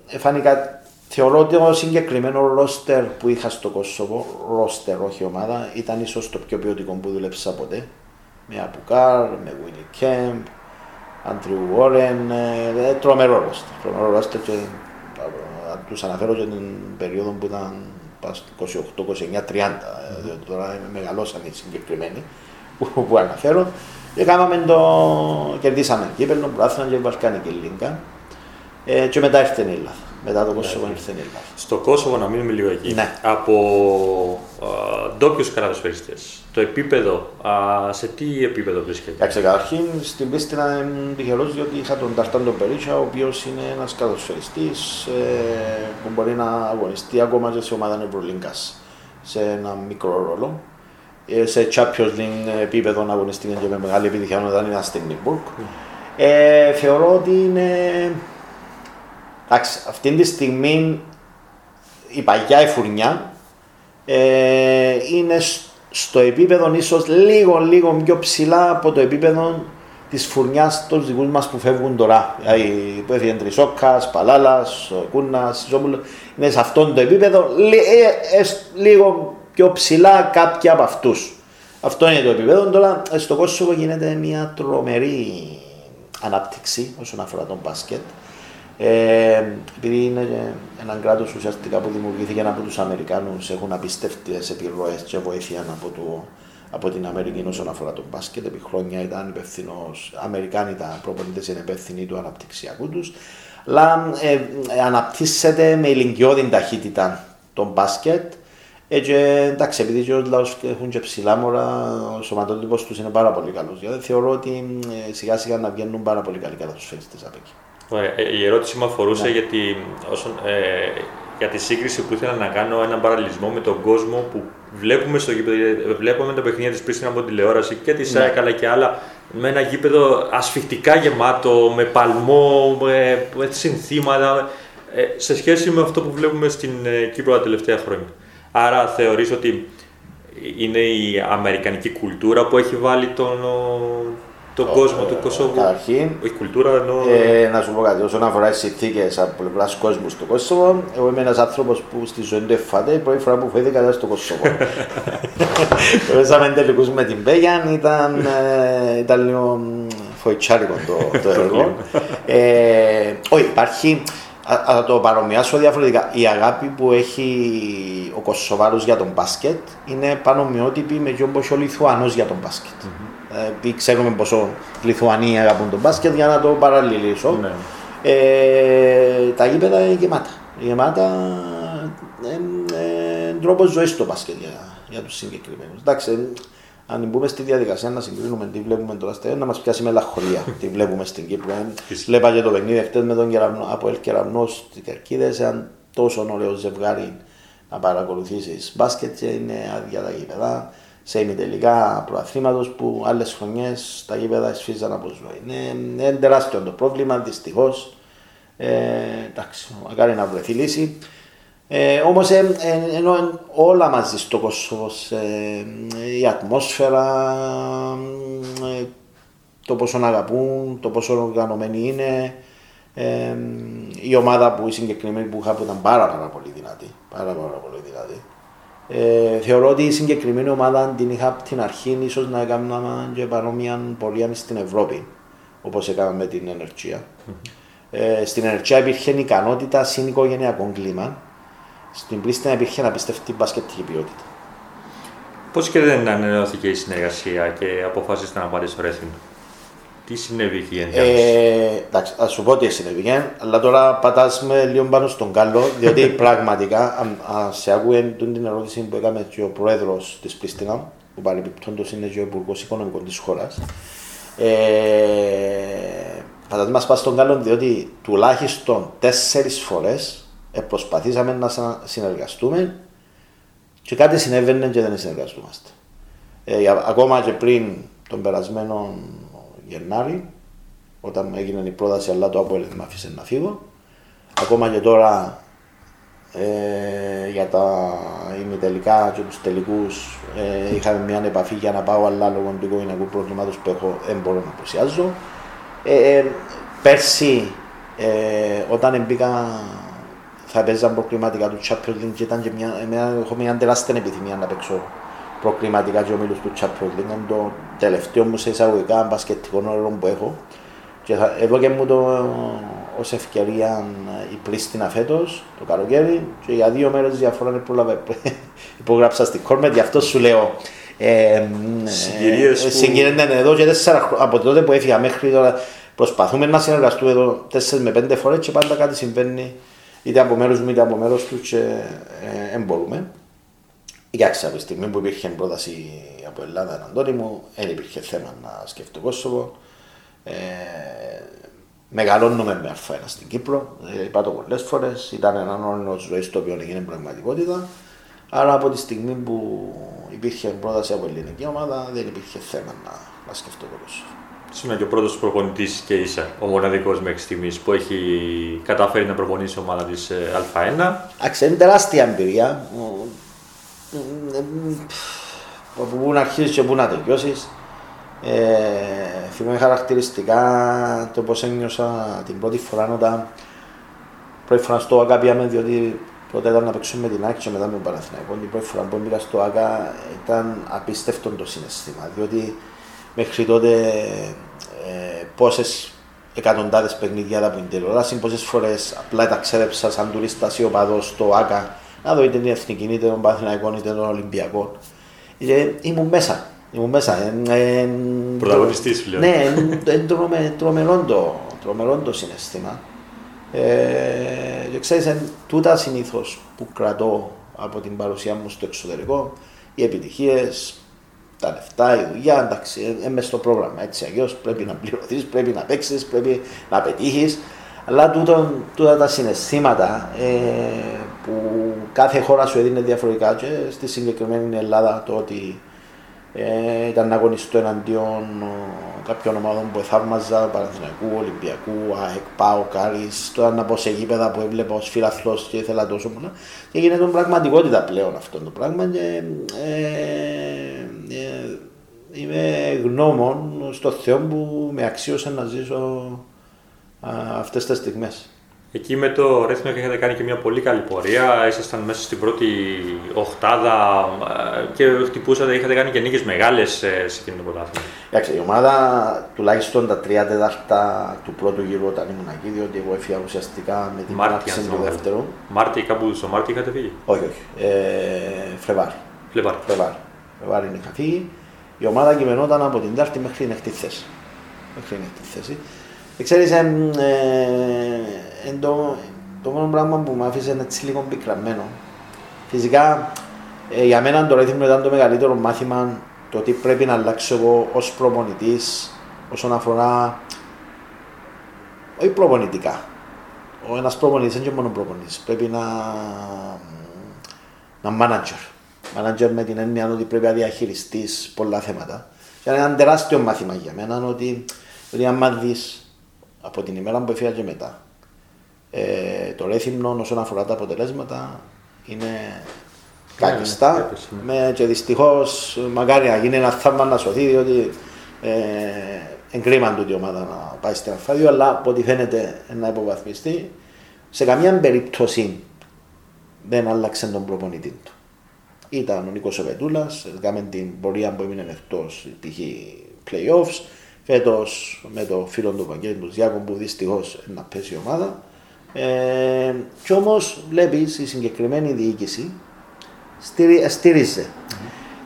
φάνηκα, θεωρώ ότι το συγκεκριμένο ρόστερ που είχα στο Κόσοβο, ρόστερ όχι ομάδα, ήταν ίσως το πιο ποιοτικό που δούλεψα ποτέ. Με Απουκάρ, με Βίλι Κέμπ, Άντριου Βόρεν, ε, τρομερό ρόστερ. Τρομερό ρόστερ και ε, τους αναφέρω και την περίοδο που ήταν πας στο 28, 29, 30, ε, διότι τώρα μεγαλώσαν οι συγκεκριμένοι που, που αναφέρω. Και κάναμε το, κερδίσαμε κύπελο, πράθυνα και Βαλκάνικη Λίγκα. Ε, και μετά ήρθε η Ελλάδα. Μετά το Κόσοβο ήρθε η Ελλάδα. Στο Κόσοβο, να μείνουμε λίγο εκεί. Ναι. Από ντόπιους κράτοσφαιριστέ, το επίπεδο, α, σε τι επίπεδο βρίσκεται; Εντάξει, καταρχήν στην Πρίστινα ήμουν τυχερός διότι είχα τον Ταρτάν τον Περίσσα, ο οποίος είναι ένας κατοσφαιριστή ε, που μπορεί να αγωνιστεί ακόμα και σε ομάδα Ευρωλίγκας σε ένα μικρό ρόλο. Ε, σε Champions League επίπεδο να αγωνιστεί και με μεγάλη επιτυχία όταν ήταν στην Νίμπουργκ. Ε, θεωρώ ότι είναι. Εντάξει, αυτή τη στιγμή η παγιά η φουρνιά ε, είναι σ- στο επίπεδο ίσως λίγο λίγο πιο ψηλά από το επίπεδο της φουρνιάς των δικούς μας που φεύγουν τώρα. Δηλαδή που έφυγε Τρισόκας, Παλάλας, Κούνας, Ζόμπουλο. Είναι σε αυτό το επίπεδο, λι- ε, ε, σ- λίγο πιο ψηλά κάποιοι από αυτούς. Αυτό είναι το επίπεδο. Τώρα ε, στο Κόσοβο γίνεται μια τρομερή ανάπτυξη όσον αφορά τον μπάσκετ. Ε, επειδή είναι ένα κράτος ουσιαστικά που δημιουργήθηκε από τους Αμερικάνους, έχουν απίστευτες επιρροές και βοήθεια από, το, από την Αμερική όσον αφορά τον μπάσκετ. Επί χρόνια ήταν υπεύθυνος, Αμερικάνοι ήταν προπονητές, είναι υπεύθυνοι του αναπτυξιακού τους. Αλλά ε, ε, αναπτύσσεται με ηλικιώδη ταχύτητα τον μπάσκετ. Ε, και, εντάξει, επειδή και ο λαός έχουν και ψηλά μωρά, ο σωματότυπος τους είναι πάρα πολύ καλός. Δηλαδή θεωρώ ότι ε, σιγά σιγά να βγαίνουν πάρα πολύ καλοί κατασφαιριστές από εκεί. Ωραία. Ε, Η ερώτηση μου αφορούσε Ναι. γιατί όσον, ε, για τη σύγκριση που ήθελα να κάνω έναν παραλληλισμό με τον κόσμο που βλέπουμε στο γήπεδο. ε, Βλέπουμε τα παιχνίδια της Πρίστινα από τηλεόραση και της Ναι. ΣΑΕΚ αλλά και άλλα. Με ένα γήπεδο ασφιχτικά γεμάτο, με παλμό, με, με συνθήματα. ε, σε σχέση με αυτό που βλέπουμε στην ε, Κύπρο τα τελευταία χρόνια. Άρα θεωρείς ότι είναι η αμερικανική κουλτούρα που έχει βάλει τον, ο- τον κόσμο του Κωσόβου. Καταρχήν, Όχι κουλτούρα, εννοώ. Ε, να σου πω κάτι, όσον αφορά τις συνθήκες από πλευράς κόσμου στο Κόσοβο, εγώ είμαι ένας άνθρωπος που στη ζωή του εφάτε η πρώτη φορά που φοήθηκα ήταν στο Κόσοβο. Παίζαμε τελικούς με την Πέγιαν, ήταν, ε, ήταν λίγο μ, φοητσάρικο το, το έργο. ε, όχι, υπάρχει. Α, α το παρομοιάσω διαφορετικά. Η αγάπη που έχει ο Κωσοβάρος για τον μπάσκετ είναι πανομοιότυπη με ποιον που έχει ο Λιθουανός για τον μπάσκετ. Ε, επειδή ξέρουμε πόσο Λιθουανοί αγαπούν τον μπάσκετ για να το παραλληλήσω. Ναι. Ε, τα γήπεδα είναι γεμάτα. Γεμάτα ε, ε, τρόπος ζωής το μπάσκετ για, για τους συγκεκριμένους. Εντάξει, ε, αν μπούμε στη διαδικασία να συγκρίνουμε τι βλέπουμε τώρα στα να μας πιάσει μελαγχολία τι βλέπουμε στην Κύπρο. Ε, Φυσικά. Βλέπα και το παιχνίδι χτες με τον Κεραυνό, από El Κεραυνό στις Κερκίδες. Ένα τόσο ωραίο ζευγάρι να παρακολουθήσεις μπάσκετ και είναι άδεια τα γήπεδα. Σε ημιτελικά προαθλήματος που άλλες χρονιές τα γήπεδα εσφίζαν από ζωή. Είναι, είναι τεράστιο το πρόβλημα, δυστυχώς. Ε, εντάξει, μακάρι να βρεθεί λύση. Ε, Όμως ε, ε, ενώ όλα μαζί στο Κόσοβος, ε, η ατμόσφαιρα, ε, το πόσο αγαπούν, το πόσο οργανωμένοι είναι, ε, η ομάδα που η συγκεκριμένη που είχα που ήταν πάρα, πάρα πολύ δυνατή. Πάρα, πάρα πολύ δυνατή. Ε, θεωρώ ότι η συγκεκριμένη ομάδα την είχα από την αρχή ίσως να έκανα και παρόμοια πορεία μες στην Ευρώπη, όπως έκανα με την Ενεργία. Ε, στην Ενεργία υπήρχε ικανότητα συν οικογενειακό κλίμα. Στην Πρίστινα υπήρχε απίστευτη μπασκετική ποιότητα. Πώς και δεν ανανεώθηκε η συνεργασία και αποφάσιστε να πάρει στο Ρέθιν; Τι συνέβη εκεί ενδιάμεσα. Ε, εντάξει, ας σου πω τι συνέβηκε, αλλά τώρα πατάς με λίγο πάνω στον κάλο, διότι πραγματικά, αν, αν σε άκουε την ερώτηση που έκαμε και ο πρόεδρος της Πρίστινα, που παρεμπιπτόντως είναι και ο υπουργός οικονομικών της χώρας, ε, πατάς μας πας στον κάλο, διότι τουλάχιστον τέσσερις φορές προσπαθήσαμε να σα- συνεργαστούμε και κάτι συνέβαινε και δεν συνεργαστούμαστε. Ε, για- ακόμα και πριν τον περασμένο Γενάρη, όταν έγινε η πρόταση, αλλά το Απόελ δεν με άφησε να φύγω. Ακόμα και τώρα ε, για τα ημιτελικά και τους τελικούς ε, είχαμε μια επαφή για να πάω, αλλά λόγω του οικογενειακού προβλήματος που έχω δεν μπορώ να απουσιάζω. Ε, ε, πέρσι, ε, όταν μπήκα, θα παίζα προκριματικά του Champions League και ήταν και μια, εμένα, έχω μια τεράστια επιθυμία να παίξω προκριματικά και ομίλους του Champions League. Είναι το τελευταίο μου σε εισαγωγικά μπασκετικό όρο που έχω. Και θα, έδωκε μου το ως ευκαιρία η Πρίστινα φέτος, το καλοκαίρι, και για δύο μέρες διαφορά δεν πρόλαβε. Υπογράψα στη Κόρμετ, γι' αυτό σου λέω. Ε, Συγκυρίες ε, που- συγκυρίες, ναι, ναι, εδώ και τέσσερα χρόνια, από τότε που έφυγα μέχρι τώρα, προσπαθούμε να συνεργαστούμε εδώ τέσσερις με πέντε φορές και πάντα κάτι συμβαίνει, είτε από μέρος μου είτε από μέρος τους και δεν μπορούμε. Εντάξει, από τη στιγμή που υπήρχε πρόταση από Ελλάδα Αντώνη μου, δεν υπήρχε θέμα να σκεφτώ Κόσοβο. Ε, μεγαλώνουμε με Α1 στην Κύπρο. Ε, είπα το πολλές φορές. Ήταν ένα όνειρο ζωής το οποίο έγινε πραγματικότητα. Άρα από τη στιγμή που υπήρχε πρόταση από ελληνική ομάδα, δεν υπήρχε θέμα να, να σκεφτώ το Κόσοβο. Ήσουν και ο πρώτος προπονητής και είσαι ο μοναδικός μέχρι στιγμής που έχει καταφέρει να προπονήσει ομάδα της Α1. Εντάξει, είναι τεράστια εμπειρία. Ο- ε, ε, Από πού να αρχίσει και πού να τελειώσεις. Ε, θυμάμαι χαρακτηριστικά το πώς ένιωσα την πρώτη φορά όταν πρώτη φορά στο ΑΚΑ πήγαμε διότι πρώτα ήταν να παίξουμε με την Άκη και μετά με τον Παναθηναϊκό. Την πρώτη φορά που μπήκα στο ΑΚΑ ήταν απίστευτο το συναισθήμα διότι μέχρι τότε ε, πόσες εκατοντάδες παιχνίδια από την τηλεόραση, πόσες φορές απλά τα ξέρεψα σαν τουρίστας ή οπαδός στο ΑΚΑ να δω είτε την Εθνική, είτε τον Παναθηναϊκό, είτε τον Ολυμπιακό. Και ήμουν μέσα. Ήμουν μέσα. Ε, ε, Πρωταγωνιστής πλέον. Ναι, ε, τρομε, τρομερό, το, τρομερό το συναίσθημα. Ε, και ξέρεις, εν, τούτα συνήθως που κρατώ από την παρουσία μου στο εξωτερικό, οι επιτυχίες, τα λεφτά, η δουλειά, εντάξει, είναι μες στο πρόγραμμα. Έτσι, αλλιώς πρέπει να πληρωθείς, πρέπει να παίξεις, πρέπει να πετύχεις. Αλλά τούτο, τούτα τα συναισθήματα ε, που κάθε χώρα σου έδινε διαφορετικά και στη συγκεκριμένη Ελλάδα το ότι ε, ήταν να αγωνιστώ εναντίον ε, κάποιων ομάδων που θαύμαζα, Παναθηναϊκού, Ολυμπιακού, ΑΕΚ, ΠΑΟ, Κάρις, τώρα να πω σε γήπεδα που έβλεπα ως φιλαθλός και ήθελα τόσο πολλά. Και γίνεται πραγματικότητα πλέον αυτό το πράγμα και ε, ε, είμαι γνώμων στο Θεό που με αξίωσε να ζήσω αυτές τις στιγμές. Εκεί με το Ρέθμερ είχατε κάνει και μια πολύ καλή πορεία. Ήσασταν μέσα στην πρώτη οχτάδα ε, και χτυπούσατε, είχατε κάνει και νίκες μεγάλες ε, σε εκείνο το πρωτάθλημα. Εντάξει, η ομάδα τουλάχιστον τα τρία τέταρτα του πρώτου γύρου όταν ήμουν εκεί, διότι εγώ έφυγα ουσιαστικά με την Μάρτια του δεύτερου. Μάρτι, κάπου στο Μάρτι είχατε φύγει; Όχι, όχι. Ε, Φλεβάρι. Φλεβάρι. Φλεβάρι. Φλεβάρι είχα φύγει. Η ομάδα κειμενόταν από την Τάρτη μέχρι την θέση. Μέχρι την θέση. Ξέρεις, ε, ε, το, το μόνο πράγμα που μου άφησε έτσι λίγο πικραμένο. Φυσικά, ε, για μένα το ρέθιμο ήταν το μεγαλύτερο μάθημα το ότι πρέπει να αλλάξω εγώ ως προπονητής όσον αφορά. Όχι προπονητικά. Ο ένας προπονητής δεν είναι μόνο προπονητής. Πρέπει να. να manager. Manager με την έννοια ότι πρέπει να διαχειριστείς πολλά θέματα. Και είναι ένα τεράστιο μάθημα για μένα ότι, ότι αν δει από την ημέρα που έφυγα και μετά. Ε, το Ρέθυμνο όσον αφορά τα αποτελέσματα είναι κάκιστα. Ναι, ναι, και δυστυχώς μακάρι να γίνει ένα θαύμα να σωθεί, διότι ε, εγκρίμαν τούτη η ομάδα να πάει στην Αλφάδιο, αλλά από ό,τι φαίνεται να υποβαθμιστεί. Σε καμία περίπτωση δεν άλλαξε τον προπονητή του. Ήταν ο Νίκος Εβετούλα, έκαμε την πορεία που έμεινε εκτός π.χ. playoffs. Φέτος με το φίλο του Βαγγέλη του Διάκο που δυστυχώς να πέσει η ομάδα. Ε, και όμως βλέπεις η συγκεκριμένη διοίκηση στηρί, στήριζε. Mm-hmm.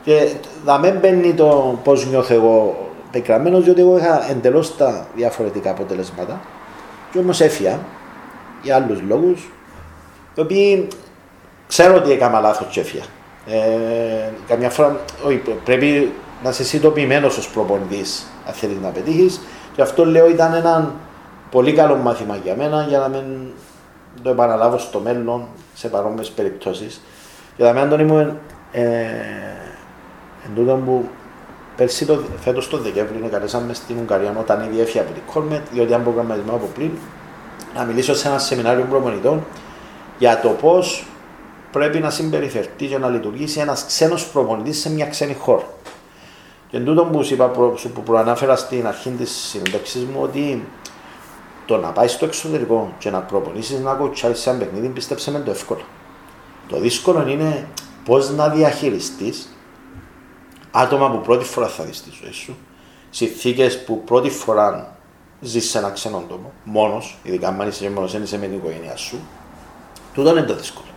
Και θα με μπαίνει το πώς νιώθω εγώ πεκραμένο, διότι εγώ είχα εντελώς τα διαφορετικά αποτελέσματα. Και όμως έφυγα για άλλους λόγους, οι οποίοι ξέρω ότι έκανα λάθος και έφυγα. Ε, καμιά φορά όχι, πρέπει να είσαι συνειδητοποιημένο ως προπονητής αν θέλεις να πετύχεις. Και αυτό λέω ήταν ένα πολύ καλό μάθημα για μένα για να μην το επαναλάβω στο μέλλον σε παρόμοιες περιπτώσεις. Για να μην τον ήμουν ε, εν τούτο που πέρσι το, φέτος το Δεκέμβριο καλέσαμε στην Ουγγαρία όταν ήδη έφυγε από την Κόλμετ, διότι αν προγραμματισμό από πριν, να μιλήσω σε ένα σεμινάριο προπονητών για το πώς πρέπει να συμπεριφερθεί και να λειτουργήσει ένας ξένος προπονητής σε μια ξένη χώρα. Και τούτο που σου, είπα, που προανάφερα στην αρχή της συνέντευξης μου ότι το να πάει στο εξωτερικό και να προπονήσεις να κοτσάει σε ένα παιχνίδι, πίστεψε με το εύκολο. Το δύσκολο είναι πώς να διαχειριστείς άτομα που πρώτη φορά θα δεις στη ζωή σου, συνθήκες που πρώτη φορά ζεις σε ένα ξένο τόπο, μόνος, ειδικά αν είσαι μόνος, είσαι με την οικογένειά σου. Τούτο είναι το δύσκολο.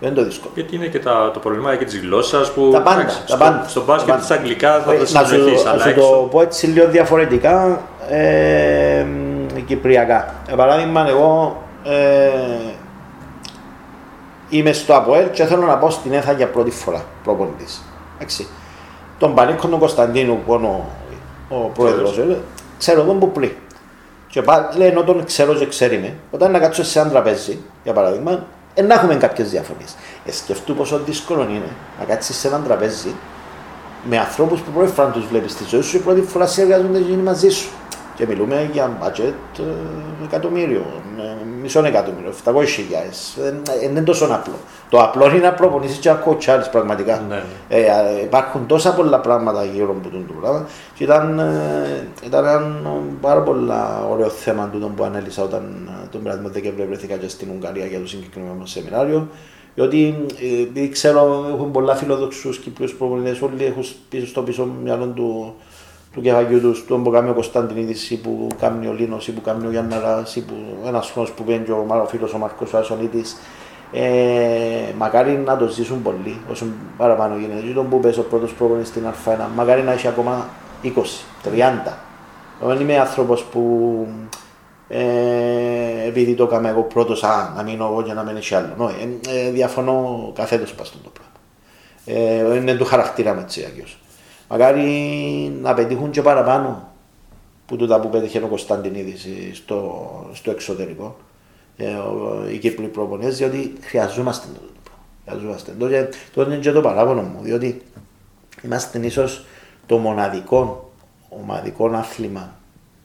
Δεν είναι το δύσκολο. Γιατί είναι και τα, το πρόβλημα και της γλώσσας που. Τα πάντα. τα στο, πάντα. στο μπάσκετ της Αγγλικά θα Ε, το να σου, συνεχίσεις. να Αλλά σου έξω. το πω έτσι λίγο διαφορετικά. Ε, κυπριακά. Για παράδειγμα, εγώ ε, είμαι στο ΑΠΟΕΛ και θέλω να πάω στην ΕΘΑ για πρώτη φορά προπονητής. Τον Πανίκο τον Κωνσταντίνου που είναι ο, ο πρόεδρος, ξέρω τον που πλή. Και πά, λέει ενώ τον ξέρω και ξέρει με, όταν να κάτσω σε ένα τραπέζι, για παράδειγμα, ε, να έχουμε κάποιες διαφωνίες. Ε, σκεφτού πόσο δύσκολο είναι να κάτσεις σε ένα τραπέζι με ανθρώπους που πρώτη φορά τους βλέπεις στη ζωή σου και πρώτη φορά συνεργάζονται γίνει μαζί σου. Και μιλούμε για budget ε, εκατομμύριο, ε, μισό εκατομμύριο, 700 χιλιάδες. Δεν είναι τόσο απλό. Το απλό είναι να προπονήσεις και να κοτσάρεις πραγματικά. Ναι, ναι. Ε, ε, υπάρχουν τόσα πολλά πράγματα γύρω από το πράγμα και ήταν, ε, ήταν ένα πάρα πολλά ωραίο θέμα τούτο που ανέλησα όταν ε, τον περασμένο Δεκέμβριο βρέθηκα και στην Ουγγαρία για το συγκεκριμένο σεμινάριο. Διότι ε, επειδή ξέρω έχουν πολλά φιλόδοξους Κυπρίους προπονητές, όλοι έχουν πίσω στο πίσω μυαλό του, του κεφαλιού του, του που κάνει ο Κωνσταντινίδης ή που κάνει ο Λίνος ή που κάνει ο Γιάνναρας ή που ένας χρόνος που παίρνει ο, Μάρο- ο φίλος ο Μάρκος ο Ασονίτης ε, μακάρι να το ζήσουν πολύ όσο παραπάνω γίνεται. Και τον που πες ο πρώτος προπονητής στην Α1, μακάρι να έχει ακόμα 20, 30. Εγώ δεν είμαι άνθρωπος που ε, επειδή το έκανα εγώ πρώτος, α, να μείνω εγώ και να μην έχει άλλο. Όχι, ε, ε, διαφωνώ καθέτος πας στον το πράγμα. Ε, είναι του χαρακτήρα με έτσι αγιώς. Μακάρι να πετύχουν και παραπάνω που τούτα που πέτυχε ο Κωνσταντινίδης στο, στο εξωτερικό. Ε, ο- οι Κύπροι προπονητές, διότι χρειαζόμαστε το πράγμα. Χρειαζόμαστε το. Και τότε είναι και το παράπονο μου, διότι είμαστε ίσως το μοναδικό ομαδικό άθλημα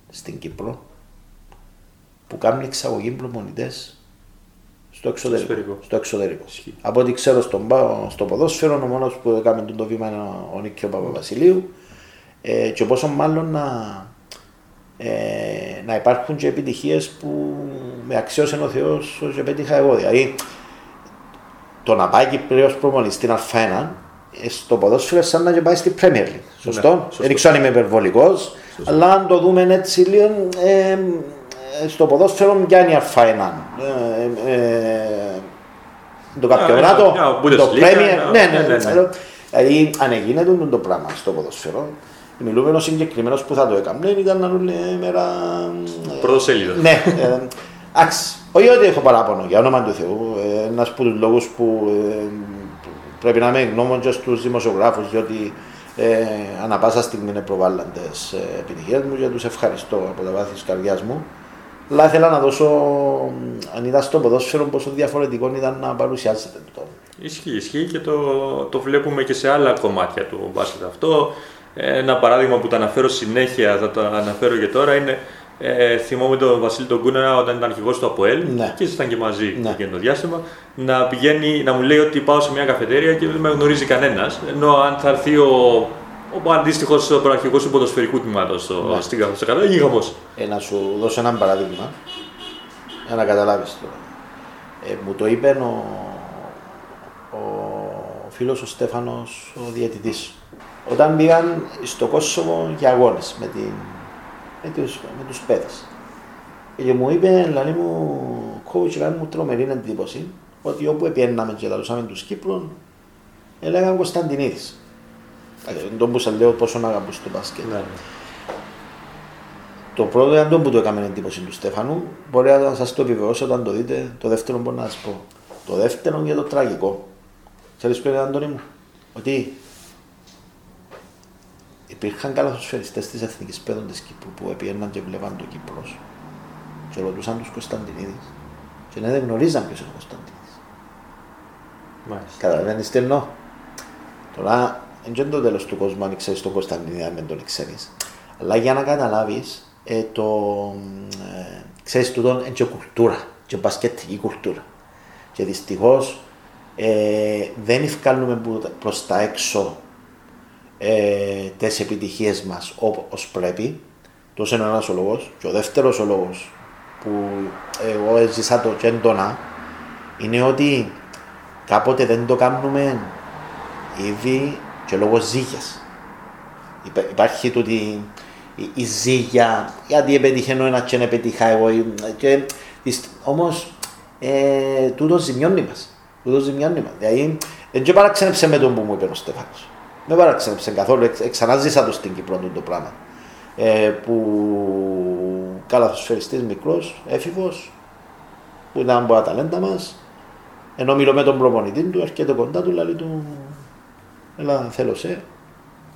στην Κύπρο που κάνει εξαγωγή προπονητές στο εξωτερικό. εξωτερικό. Στο εξωτερικό. Ισχύει. Από ό,τι ξέρω στον, πα- στο ποδόσφαιρο, ο μόνος που έκανε το βήμα είναι ο, ο Νίκιο Παπαβασιλείου. Ε, και πόσο μάλλον να, ε, να υπάρχουν και επιτυχίες που με αξίωσε ο Θεός και πέτυχα εγώ. Δηλαδή, το να πάει Κυπρέος προπονητής στην Α1 ε, στο ποδόσφαιρο σαν να και πάει στην Premier League. Σωστό. Ναι, σωστό; Δεν ξέρω αν είμαι υπερβολικός, αλλά αν το δούμε έτσι λίγο, ε, ε, στο ποδόσφαιρο πιάνει Α1. Ε, ε, το Ναι, καμπιονάτο, μια το Bundesliga, Premier. Ναι, ναι, ναι, ναι, ναι. ναι. Δηλαδή, αν έγινε το, το πράγμα στο ποδόσφαιρο, μιλούμε ο συγκεκριμένος που θα το έκανε, ήταν όλη μέρα. ε, Πρωτοσέλιδος. ναι, ε, εντάξει. Όχι ότι έχω παράπονο, για όνομα του Θεού. Ε, Ένας από τους λόγους που ε, πρέπει να είμαι ευγνώμων και στους δημοσιογράφους, διότι ε, ανά πάσα στιγμή είναι προβάλλοντες ε, επιτυχίες μου και τους ευχαριστώ από τα βάθη της καρδιάς μου. Αλλά ήθελα να δώσω, αν είδα στο ποδόσφαιρο, πόσο διαφορετικό ήταν να παρουσιάζεται το. Ισχύει, ισχύει και το, το βλέπουμε και σε άλλα κομμάτια του μπάσκετ αυτό. Ε, Ένα παράδειγμα που το αναφέρω συνέχεια, θα το αναφέρω και τώρα, είναι ε, θυμόμαι τον Βασίλη τον Κούνερα όταν ήταν αρχηγός του ΑΠΟΕΛ Ναι. και ήσασταν και μαζί Ναι. εκείνο το διάστημα να πηγαίνει, να μου λέει ότι πάω σε μια καφετέρια και δεν με γνωρίζει κανένας. Ενώ αν θα έρθει ο, ο αντίστοιχος προαρχηγό του ποδοσφαιρικού τμήματος Ναι. στην καφετέρια, γίνει χαμό. Ε, να σου δώσω ένα παράδειγμα για να καταλάβεις τώρα. Ε, μου το είπε ο, ο φίλος ο Στέφανος, ο διαιτητής. Όταν πήγαν στο Κόσοβο για αγώνες με, την, με, τους, με τους παιδες. Και μου είπε, δηλαδή μου, coach, κάνει μου τρομερή εντύπωση ότι όπου επιέναμε και λαλούσαμε τους Κύπρων, έλεγαν Κωνσταντινίδης. Ε, τον που σε λέω πόσο αγαπούς το μπάσκετ. Ναι. Το πρώτο ήταν το που το έκαμε εντύπωση του Στέφανου. Μπορεί να σας το επιβεβαιώσω όταν το δείτε. Το δεύτερο μπορεί να σας πω. Το δεύτερο για το τραγικό. Ξέρεις ποιο είναι, Αντώνη μου, ότι υπήρχαν καλαθοσφαιριστές της Εθνικής Παιδών της Κύπρου που επιέναν και βλέπαν το Κύπρος και ρωτούσαν τους Κωνσταντινίδης και ναι, δεν γνωρίζαν ποιος είναι ο Κωνσταντινίδης. Μάλιστα. Καταλαβαίνεις τι εννοώ. Τώρα, δεν είναι το τέλος του κόσμου αν ξέρεις τον Κωνσταντινίδη, αν δεν τον ξέρεις. Αλλά για να καταλάβεις, ε, το, ε, ξέρεις τούτο είναι και κουλτούρα, και μπασκετική κουλτούρα. Και δυστυχώς ε, δεν ευκάλουμε που- προς τα έξω ε, τις επιτυχίες μας όπως πρέπει. Τόσο είναι ο ένας ο λόγος. Και ο δεύτερος ο λόγος που εγώ έζησα το και έντονα είναι ότι κάποτε δεν το κάνουμε ήδη και λόγω ζύγιας. Υπά- Υπάρχει τούτη η, η ζύγια, γιατί επέτυχε ο ένας και δεν επέτυχα εγώ. ή- Και, δυσ- όμως ε, τούτο ζημιώνει μας. Τούτο ζημιώνει μας. Δηλαδή δεν και παραξένεψε με τον που μου είπε ο Στέφανος. Δεν παραξένεψε καθόλου. Εξ, ξαναζήσα το στην Κύπρο τούτο το πράγμα. Ε, που καλαθοσφαιριστής μικρός, έφηβος, που ήταν από τα ταλέντα μας, ενώ μιλώ με τον προπονητή του, έρχεται κοντά του, λέει του, έλα θέλω σε,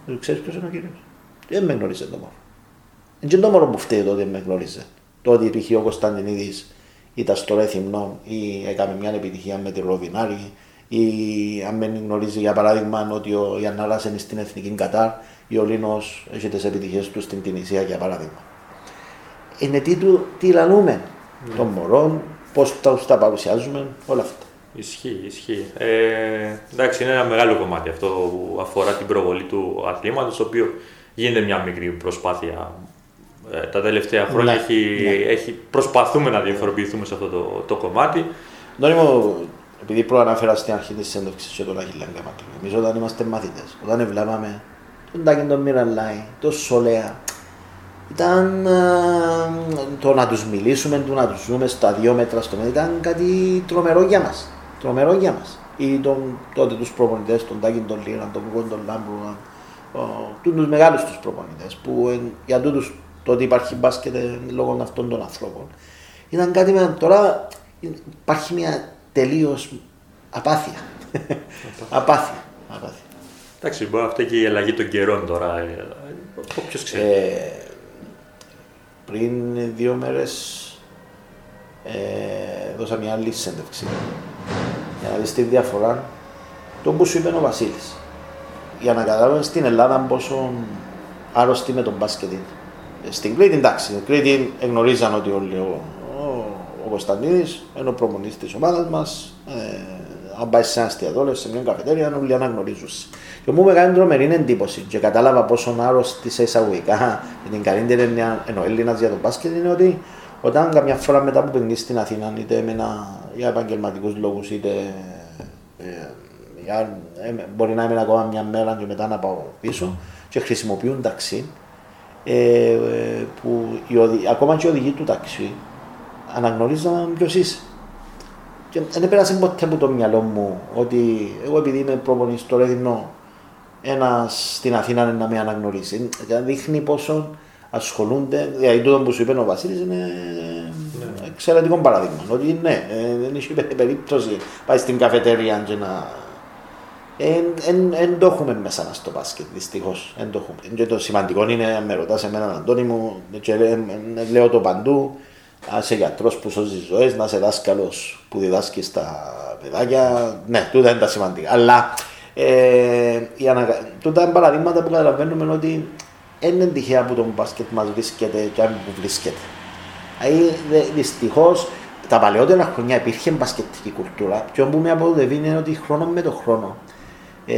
του ξέρεις ποιος είναι ο κύριος; Δεν με γνώριζε το μωρό. Δεν είναι το μωρό που φταίει το ότι δεν με γνώριζε. Το ότι π.χ. ο Κωνσταντινίδης ήταν στο Ρέθυμνο ή έκανε μια επιτυχία με τη Ροβινάρη ή αν δεν γνωρίζει για παράδειγμα ότι ο Γιαννάρας είναι στην Εθνική Κατάρ ή ο Λίνος έχει τις επιτυχίες του στην Τινησία για παράδειγμα. Είναι τι, του, τι λαλούμε των μωρών, πώς τα, τα παρουσιάζουμε, όλα αυτά. Ισχύει, ισχύει. Ε, εντάξει, είναι ένα μεγάλο κομμάτι αυτό που αφορά την προβολή του αθλήματος, το οποίο γίνεται μια μικρή προσπάθεια. Ε, τα τελευταία χρόνια Ναι, έχει, ναι. έχει, προσπαθούμε να διαφοροποιηθούμε σε αυτό το, το κομμάτι. Νόνι μου, επειδή προαναφέρα στην αρχή της συνέντευξη και τον Άγιο Λάγκα εμεί όταν είμαστε μαθητές, όταν βλέπαμε τον Τάκη τον Μιραλάη, τον Σολέα, ήταν ε, το να τους μιλήσουμε, το να τους ζούμε στα δύο μέτρα στο μέτρο, ήταν κάτι τρομερό για μας. Τρομερό για μας. Ή τον, τότε τους προπονητές, τον Τάκη τον Λίρα, τον Κουκόν τον Λάμπρου, του μεγάλους τους προπονητές που ε, για τούτους το ότι υπάρχει μπάσκετ ε, λόγω αυτών των ανθρώπων. Ήταν κάτι με τώρα υπάρχει μια τελείως απάθεια. απάθεια. απάθεια. Εντάξει, μπορεί να φταίει και η αλλαγή των καιρών τώρα. Ε, Ποιο ξέρει. Ε, πριν δύο μέρες ε, δώσα μια άλλη συνέντευξη για να δεις τη διαφορά το που σου είπε ο Βασίλης. Για να καταλάβεις στην Ελλάδα πόσο άρρωστη με τον μπάσκετ είναι. Ε, Στην Κρήτη εντάξει, στην Κρήτη γνωρίζαν ότι όλοι ο, ο, ο Κωνσταντίνης είναι ο προμονής της ομάδας μας. Ε, αν πάει σε ένα εστιατόριο, σε μια καφετέρια, όλοι αναγνωρίζουν. Και μου έκανε τρομερή εντύπωση και κατάλαβα πόσο άρρωστη σε εισαγωγικά με την καλύτερη έννοια ενώ Έλληνας για τον μπάσκετ είναι ότι όταν καμιά φορά μετά που πηγαίνεις στην Αθήνα, είτε με ένα, για επαγγελματικούς λόγους, είτε ε, για, ε, μπορεί να είμαι ακόμα μια μέρα και μετά να πάω πίσω και χρησιμοποιούν ταξί, ε, ε, που οι οδη, ακόμα και οι οδηγοί του ταξί αναγνωρίζαν ποιος είσαι. Και δεν πέρασε ποτέ από το μυαλό μου ότι εγώ επειδή είμαι προπονητής στο Ρέδινο, ένας στην Αθήνα είναι να με αναγνωρίσει. Δηλαδή δείχνει πόσο ασχολούνται. Δηλαδή τούτο που σου είπε ο Βασίλης είναι ναι. εξαιρετικό παράδειγμα. Ότι ναι, ε, δεν έχει περίπτωση πάει στην καφετέρια και να. Δεν το έχουμε μέσα μας στο μπάσκετ, δυστυχώς. Και το σημαντικό είναι, αν με ρωτάς εμένα, Αντώνη μου, και λέω το παντού, να είσαι γιατρός που σώζεις ζωές, να είσαι δάσκαλος που διδάσκεις στα παιδάκια. Ναι, τούτα είναι τα σημαντικά. Αλλά ε, ανα... τούτα είναι παραδείγματα που καταλαβαίνουμε ότι δεν είναι τυχαία που το μπάσκετ μας βρίσκεται και αν που βρίσκεται. Δηλαδή, δυστυχώς τα παλαιότερα χρόνια υπήρχε μπασκετική κουλτούρα. Και όπου με αποδεύει είναι ότι χρόνο με το χρόνο ε,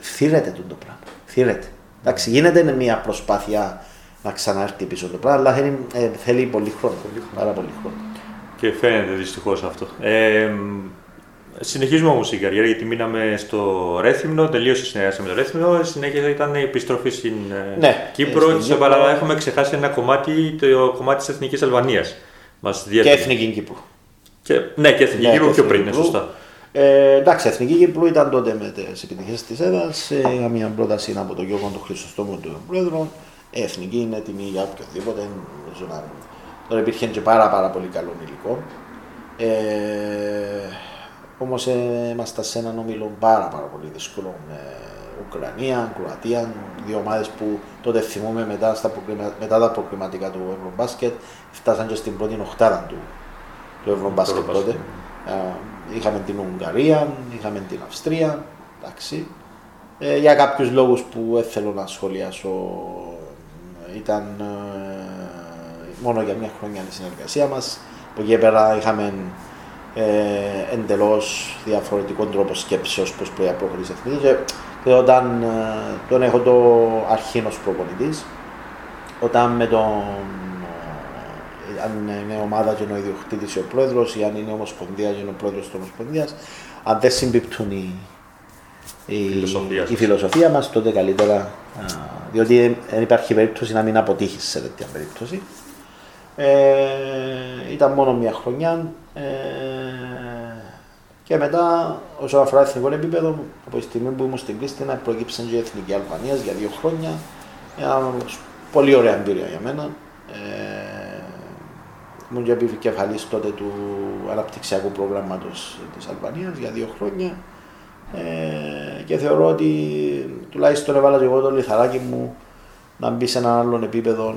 θύρεται το πράγμα. Θύρεται. Εντάξει, γίνεται μια προσπάθεια να ξανάρθει πίσω το πράγμα, αλλά θέλει, ε, θέλει πολύ χρόνο. Πάρα πολύ χρόνο. Και φαίνεται δυστυχώς αυτό. Ε, συνεχίζουμε όμως η καριέρα γιατί μείναμε στο Ρέθυμνο, τελείωσε η συνεργασία με το Ρέθυμνο. Συνέχεια ήταν η επιστροφή στην ε, ναι, Κύπρο. Και σε παράδειγμα έχουμε ξεχάσει ένα κομμάτι, το κομμάτι της Εθνικής Αλβανίας. Και Εθνική Κύπρου. Και, ναι, και Εθνική ναι, Κύπρου πιο πριν, σωστά. Ε, εντάξει, Εθνική Κύπρου ήταν τότε με τις επιτυχίες της ΕΔΑ. Είχα μια πρόταση από τον Γιώργο του Χρυσοστόμου του Πρόεδρου. Η Εθνική είναι έτοιμη για οποιοδήποτε. Τώρα υπήρχε και πάρα, πάρα πολύ καλό υλικό. Ε, Όμως ε, είμαστε σε έναν όμιλο πάρα, πάρα πολύ δύσκολο με Ουκρανία, Κροατία, δύο ομάδες που τότε θυμούμε μετά, στα μετά τα προκριματικά του Ευρωμπάσκετ φτάσαν και στην πρώτη οχτάδα του, του Ευρωμπάσκετ τότε. Ε, είχαμε την Ουγγαρία, είχαμε την Αυστρία. Εντάξει. Ε, για κάποιους λόγους που θέλω να σχολιάσω, ήταν ε, μόνο για μια χρονιά τη συνεργασία μας. Από εκεί πέρα είχαμε ε, εντελώς διαφορετικό τρόπο σκέψη ω πώ πρέπει να προχωρήσει εθνική. Και, και όταν ε, τον έχω το αρχήνο προπονητής, όταν με τον. Ε, αν είναι ομάδα και είναι ο ιδιοκτήτης ο πρόεδρος, ή αν είναι ομοσπονδία και είναι ο πρόεδρος της ομοσπονδίας, αν δεν συμπίπτουν οι, η, φιλοσοφία, η φιλοσοφία μας, τότε καλύτερα. διότι δεν υπάρχει περίπτωση να μην αποτύχεις σε τέτοια περίπτωση. Ε, ήταν μόνο μια χρονιά. Ε, και μετά, όσον αφορά εθνικό επίπεδο, από τη στιγμή που ήμουν στην Κρίστινα, προκύψαν και η Εθνική Αλβανίας για δύο χρόνια. Μια πολύ ωραία εμπειρία για μένα. Ε, ήμουν και επικεφαλής τότε του αναπτυξιακού προγράμματος της Αλβανίας για δύο χρόνια. Ε, και θεωρώ ότι τουλάχιστον έβαλα και εγώ το λιθαράκι μου να μπει σε ένα άλλο επίπεδο,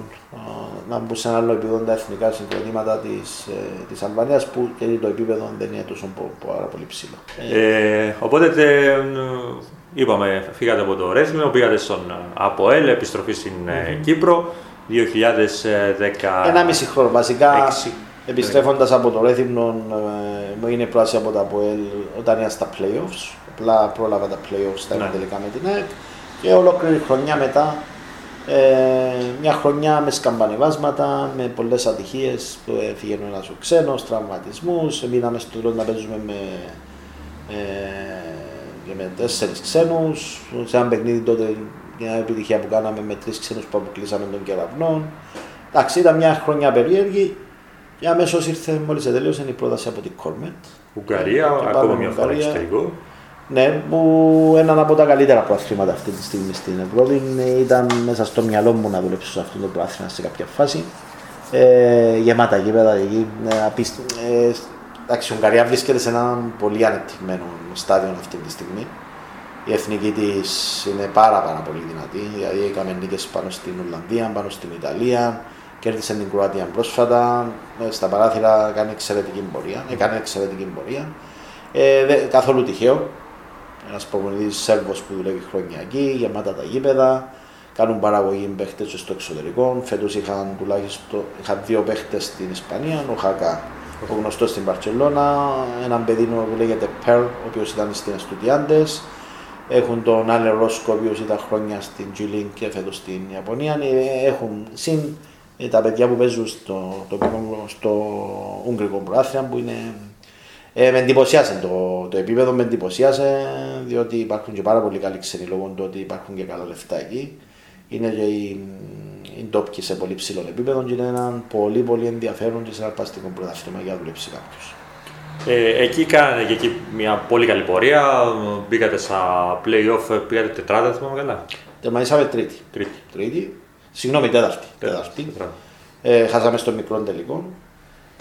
να μπουν σε ένα άλλο επίπεδο τα εθνικά συγκροτήματα της της ε, Αλβανίας που και το επίπεδο δεν είναι τόσο πάρα πολύ ψηλό. Ε, οπότε είπαμε, φύγατε από το Ρέθμιο, πήγατε στον ΑΠΟΕΛ, επιστροφή στην mm-hmm. Κύπρο 2010. Ένα μισή χρόνο βασικά. Επιστρέφοντας από το Ρέθυμνο, μου είναι πρόταση από το ΑΠΟΕΛ όταν ήμουν στα playoffs. Απλά πρόλαβα τα playoffs στα ναι. τελικά με την ΑΕΚ. Και ολόκληρη χρονιά μετά ε, μια χρονιά με σκαμπανεβάσματα, με πολλές ατυχίες που έφυγε ένας ο ξένος, τραυματισμούς. Μείναμε στο τρόπο να παίζουμε με, ε, με τέσσερις ξένους. Σε ένα παιχνίδι τότε, μια επιτυχία που κάναμε με τρεις ξένους που αποκλείσαμε τον κεραυνό. Εντάξει, ήταν μια χρονιά περίεργη. Και αμέσως ήρθε, μόλις τελείωσε η πρόταση από την Κόρμετ. Ουγγαρία, ακόμα μια φορά εξωτερικό. Ναι, που έναν από τα καλύτερα προαθλήματα αυτή τη στιγμή στην Ευρώπη. Ήταν μέσα στο μυαλό μου να δουλέψω σε αυτό το προάθλημα σε κάποια φάση. Ε, γεμάτα γήπεδα εκεί. Ε, απίστη, ε, εντάξει, η Ουγγαρία βρίσκεται σε ένα πολύ ανεπτυγμένο στάδιο αυτή τη στιγμή. Η εθνική της είναι πάρα, πάρα πολύ δυνατή. Δηλαδή, έκαμε νίκες πάνω στην Ολλανδία, πάνω στην Ιταλία. κέρδισε την Κροατία πρόσφατα. Ε, στα παράθυρα κάνει εξαιρετική πορεία. Έκανε εξαιρετική πορεία. Ε, δε, καθόλου τυχαίο. Ένας προπονητής Σέρβος που δουλεύει χρόνια εκεί, γεμάτα τα γήπεδα. Κάνουν παραγωγή παίχτες στο εξωτερικό. Φέτος είχαν τουλάχιστον είχαν δύο παίχτες στην Ισπανία. Ο Χακά, ο γνωστός στην Παρσελώνα. Έναν παιδί που λέγεται Περλ, ο οποίος ήταν στην Εστουτιάντε. Έχουν τον Άλε Ρόσκο, ο οποίος ήταν χρόνια στην Τζιλίν και φέτος στην Ιαπωνία. Ε, Έχουν συν ε, τα παιδιά που παίζουν στο, το, στο Ουγγρικό Προάθλημα που είναι. Ε, με εντυπωσιάσε το, το επίπεδο, με εντυπωσιάσε διότι υπάρχουν και πάρα πολύ καλοί ξένοι λόγω του ότι υπάρχουν και καλά λεφτά εκεί. Είναι και οι, οι ντόπιοι σε πολύ ψηλό επίπεδο και είναι ένα πολύ πολύ ενδιαφέρον και συναρπαστικό πρωτάθλημα για να δουλέψει κάποιος. Ε, εκεί κάνατε και εκεί μια πολύ καλή πορεία. Μπήκατε στα play-off, πήγατε τετράδα, θυμάμαι καλά. Τερματίσαμε τρίτη. Τρίτη. τρίτη. Συγγνώμη, τέταρτη. Τέταρτη. τέταρτη. Ε, χάσαμε στο μικρό τελικό.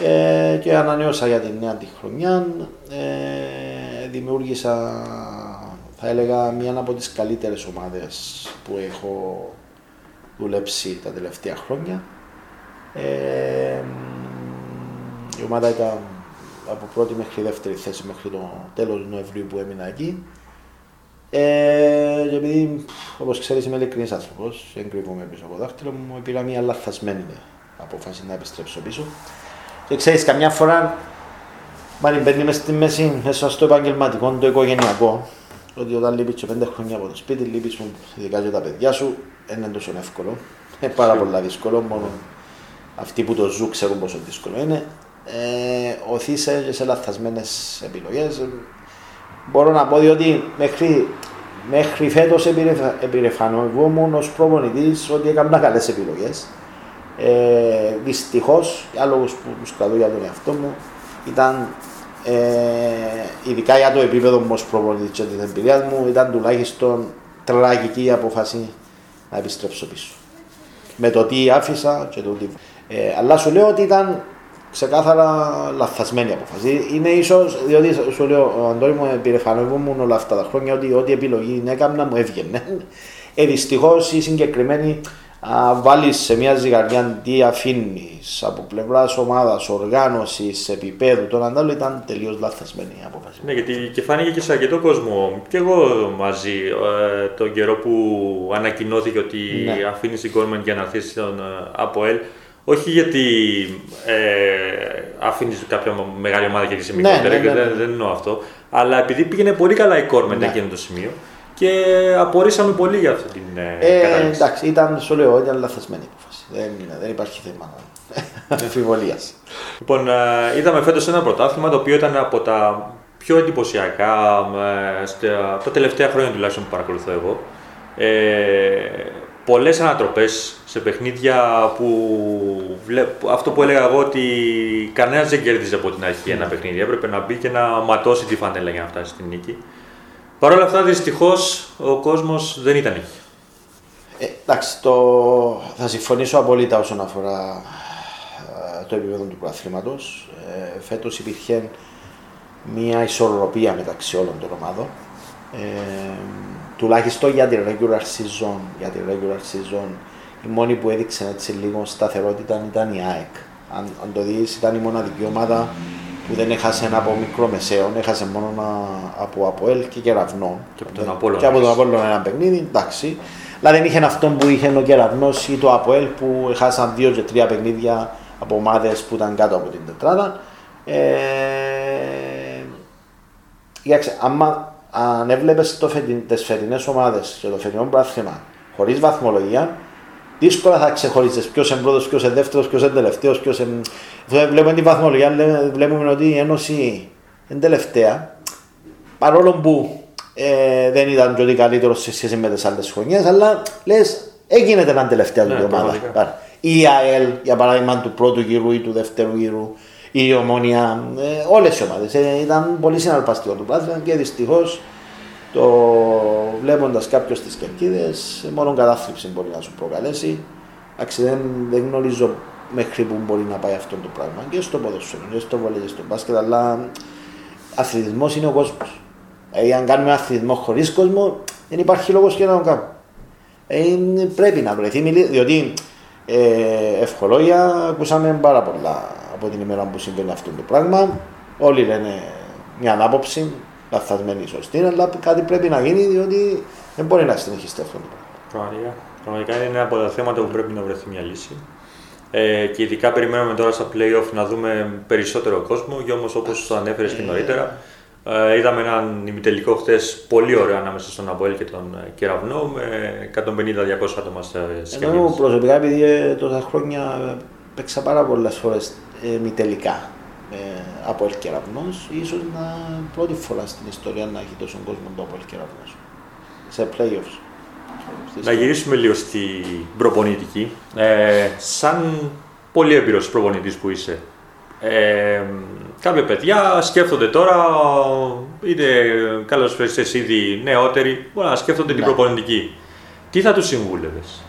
Ε, και ανανέωσα για την νέα τη χρονιά. Ε, δημιούργησα, θα έλεγα, μια από τις καλύτερες ομάδες που έχω δουλέψει τα τελευταία χρόνια. Ε, η ομάδα ήταν από πρώτη μέχρι δεύτερη θέση μέχρι το τέλος του Νοεμβρίου που έμεινα εκεί. Ε, και επειδή, όπως ξέρεις, είμαι ειλικρινής άνθρωπος, δεν κρύβομαι πίσω από το δάχτυλο μου, πήρα μια λαθασμένη απόφαση να επιστρέψω πίσω. Και ξέρεις, καμιά φορά, μάλλον μπαίνει μέσα στη μέση, μέσα στο επαγγελματικό, το οικογενειακό, ότι όταν λείπεις και πέντε χρόνια από το σπίτι, λείπεις μου, ειδικά και τα παιδιά σου, δεν είναι τόσο εύκολο. Είναι πάρα πολύ δύσκολο, μόνο αυτοί που το ζουν ξέρουν πόσο δύσκολο είναι. Ε, οθείσαι σε λαθασμένες επιλογές. Μπορώ να πω διότι μέχρι, μέχρι φέτος επιρεφανευόμουν ως προπονητής ότι έκανα καλές επιλογές. Ε, Δυστυχώς, για λόγους που τους κρατώ για τον εαυτό μου, ήταν ε, ειδικά για το επίπεδο μου ως προπονητής και την εμπειρία μου, ήταν τουλάχιστον τραγική η απόφαση να επιστρέψω πίσω. Με το τι άφησα και το τι. Ε, αλλά σου λέω ότι ήταν ξεκάθαρα λαθασμένη απόφαση. Είναι ίσως, διότι σου λέω, ο Αντώνη μου επιρεφανεύομουν όλα αυτά τα χρόνια ότι ό,τι επιλογή έκανα μου έβγαινε. Ε, Δυστυχώς η συγκεκριμένη βάλεις σε μια ζυγαριά τι αφήνεις από πλευράς ομάδας, οργάνωσης, επίπεδου, τον αντάλλο ήταν τελείως λαθασμένη η απόφαση. Ναι, γιατί και φάνηκε και σε αρκετό κόσμο. Και εγώ μαζί ε, τον καιρό που ανακοινώθηκε ότι ναι. αφήνεις την Κόρμεν για να έρθει στον ε, ΑΠΟΕΛ. Όχι γιατί ε, αφήνεις κάποια μεγάλη ομάδα και είσαι μικρότερη, ναι, ναι, ναι, ναι. Δεν, δεν εννοώ αυτό. Αλλά επειδή πήγαινε πολύ καλά η Κόρμεν ναι. εκείνο το σημείο και απορρίσαμε πολύ για αυτή την ε, ε, κατάληξη. Εντάξει, ήταν, σου λέω, ήταν λαθασμένη η απόφαση. Δεν, δεν υπάρχει θέμα αμφιβολία. λοιπόν, ε, είδαμε φέτος ένα πρωτάθλημα το οποίο ήταν από τα πιο εντυπωσιακά ε, στα, τα τελευταία χρόνια τουλάχιστον που παρακολουθώ εγώ. Ε, Πολλές ανατροπές σε παιχνίδια που αυτό που έλεγα εγώ ότι κανένας δεν κέρδιζε από την αρχή ένα ναι. παιχνίδι. Έπρεπε να μπει και να ματώσει τη φανέλα για να φτάσει στην νίκη. Παρ' όλα αυτά, δυστυχώς ο κόσμος δεν ήταν εκεί. Ε, εντάξει, το... θα συμφωνήσω απόλυτα όσον αφορά ε, το επίπεδο του πρωταθλήματο. Ε, Φέτος υπήρχε μια ισορροπία μεταξύ όλων των ομάδων. Ε, τουλάχιστον για την regular season, για την regular season η μόνη που έδειξε έτσι λίγο σταθερότητα ήταν η ΑΕΚ. Αν, αν το δεις ήταν η μοναδική ομάδα που δεν έχασε από μικρό μεσαίο, έχασε μόνο από Αποέλ και Κεραυνό. Και από τον Απόλλωνα. Και από τον Απόλλωνα ένα παιχνίδι, εντάξει. Αλλά δεν είχε αυτό που είχε ο Κεραυνός ή το Αποέλ που έχασαν δύο και τρία παιχνίδια από ομάδες που ήταν κάτω από την τετράδα. Ε, άμα αν έβλεπες τις φετινές ομάδες και το φετινό πράθυμα χωρίς βαθμολογία, δύσκολα θα ξεχωρίζεις ποιος είναι πρώτος, ποιος είναι δεύτερος, ποιος είναι τελευταίος. Ποιος είναι... Βλέπουμε την βαθμολογία, βλέπουμε ότι η Ένωση είναι τελευταία. Παρόλο που ε, δεν ήταν και ότι καλύτερο σε σχέση με τις άλλες χρονιές, αλλά λες, έγινε ένα τελευταία ναι, ομάδα. Η ΑΕΛ, για παράδειγμα, του πρώτου γύρου ή του δεύτερου γύρου, η ομόνια, ε, όλες οι ομάδες. Ε, ήταν πολύ συναρπαστικό το πράγμα και δυστυχώς το βλέποντας κάποιος τις κερκίδες, μόνο κατάθλιψη μπορεί να σου προκαλέσει. Εντάξει, δεν, δεν γνωρίζω μέχρι που μπορεί να πάει αυτό το πράγμα και στο ποδοσφαίρο, και στο βολέ, και στο μπάσκετ, αλλά αθλητισμός είναι ο κόσμος. Ε, αν κάνουμε αθλητισμό χωρίς κόσμο, δεν υπάρχει λόγος και να το κάνουμε. Ε, πρέπει να βρεθεί, διότι Ε, ευχολόγια, ακούσαμε πάρα πολλά από την ημέρα που συμβαίνει αυτό το πράγμα. Όλοι λένε μια άποψη, λαθασμένη σωστή, αλλά κάτι πρέπει να γίνει διότι δεν μπορεί να συνεχιστεί αυτό το πράγμα. Πραγματικά. Πραγματικά είναι ένα από τα θέματα που πρέπει να βρεθεί μια λύση. Ε, και ειδικά περιμένουμε τώρα στα playoff να δούμε περισσότερο κόσμο. Και όμως, όπως το ανέφερες και νωρίτερα, ε, είδαμε έναν ημιτελικό χθες πολύ ωραίο ανάμεσα στον Αποέλ και τον ε, Κεραυνό με 150-200 άτομα στι Εγώ προσωπικά, επειδή ε, τόσα χρόνια παίξα πάρα πολλές φορές ε, μη τελικά ε, από El Κεραυνός, ίσως να πρώτη φορά στην ιστορία να έχει τόσο κόσμο το από El Κεραυνός σε playoffs. Να γυρίσουμε λίγο στην προπονητική. Ε, σαν πολύ έμπειρος προπονητής που είσαι, ε, κάποια παιδιά σκέφτονται τώρα, είτε καλώς φέρεις ήδη νεότεροι, μπορεί να σκέφτονται την Ναι. προπονητική. Τι θα τους συμβούλευες;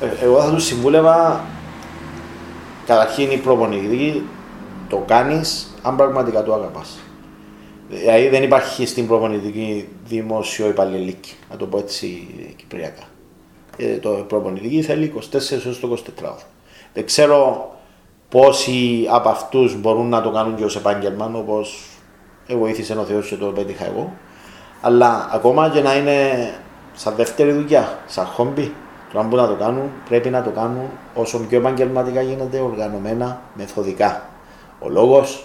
Ε, εγώ θα τους συμβούλευα καταρχήν η προπονητική το κάνεις αν πραγματικά το αγαπάς. Δηλαδή δεν υπάρχει στην προπονητική δημόσιο υπαλληλική, να το πω έτσι κυπριακά. Ε, το προπονητική θέλει 24 έως το 24 ώρο. Δεν ξέρω πόσοι από αυτούς μπορούν να το κάνουν και ως επάγγελμα, όπως βοήθησε ο Θεός και το πέτυχα εγώ. Αλλά ακόμα και να είναι σαν δεύτερη δουλειά, σαν χόμπι, το να μπορούν να το κάνουν, πρέπει να το κάνουν όσο πιο επαγγελματικά γίνεται, οργανωμένα, μεθοδικά. Ο λόγος,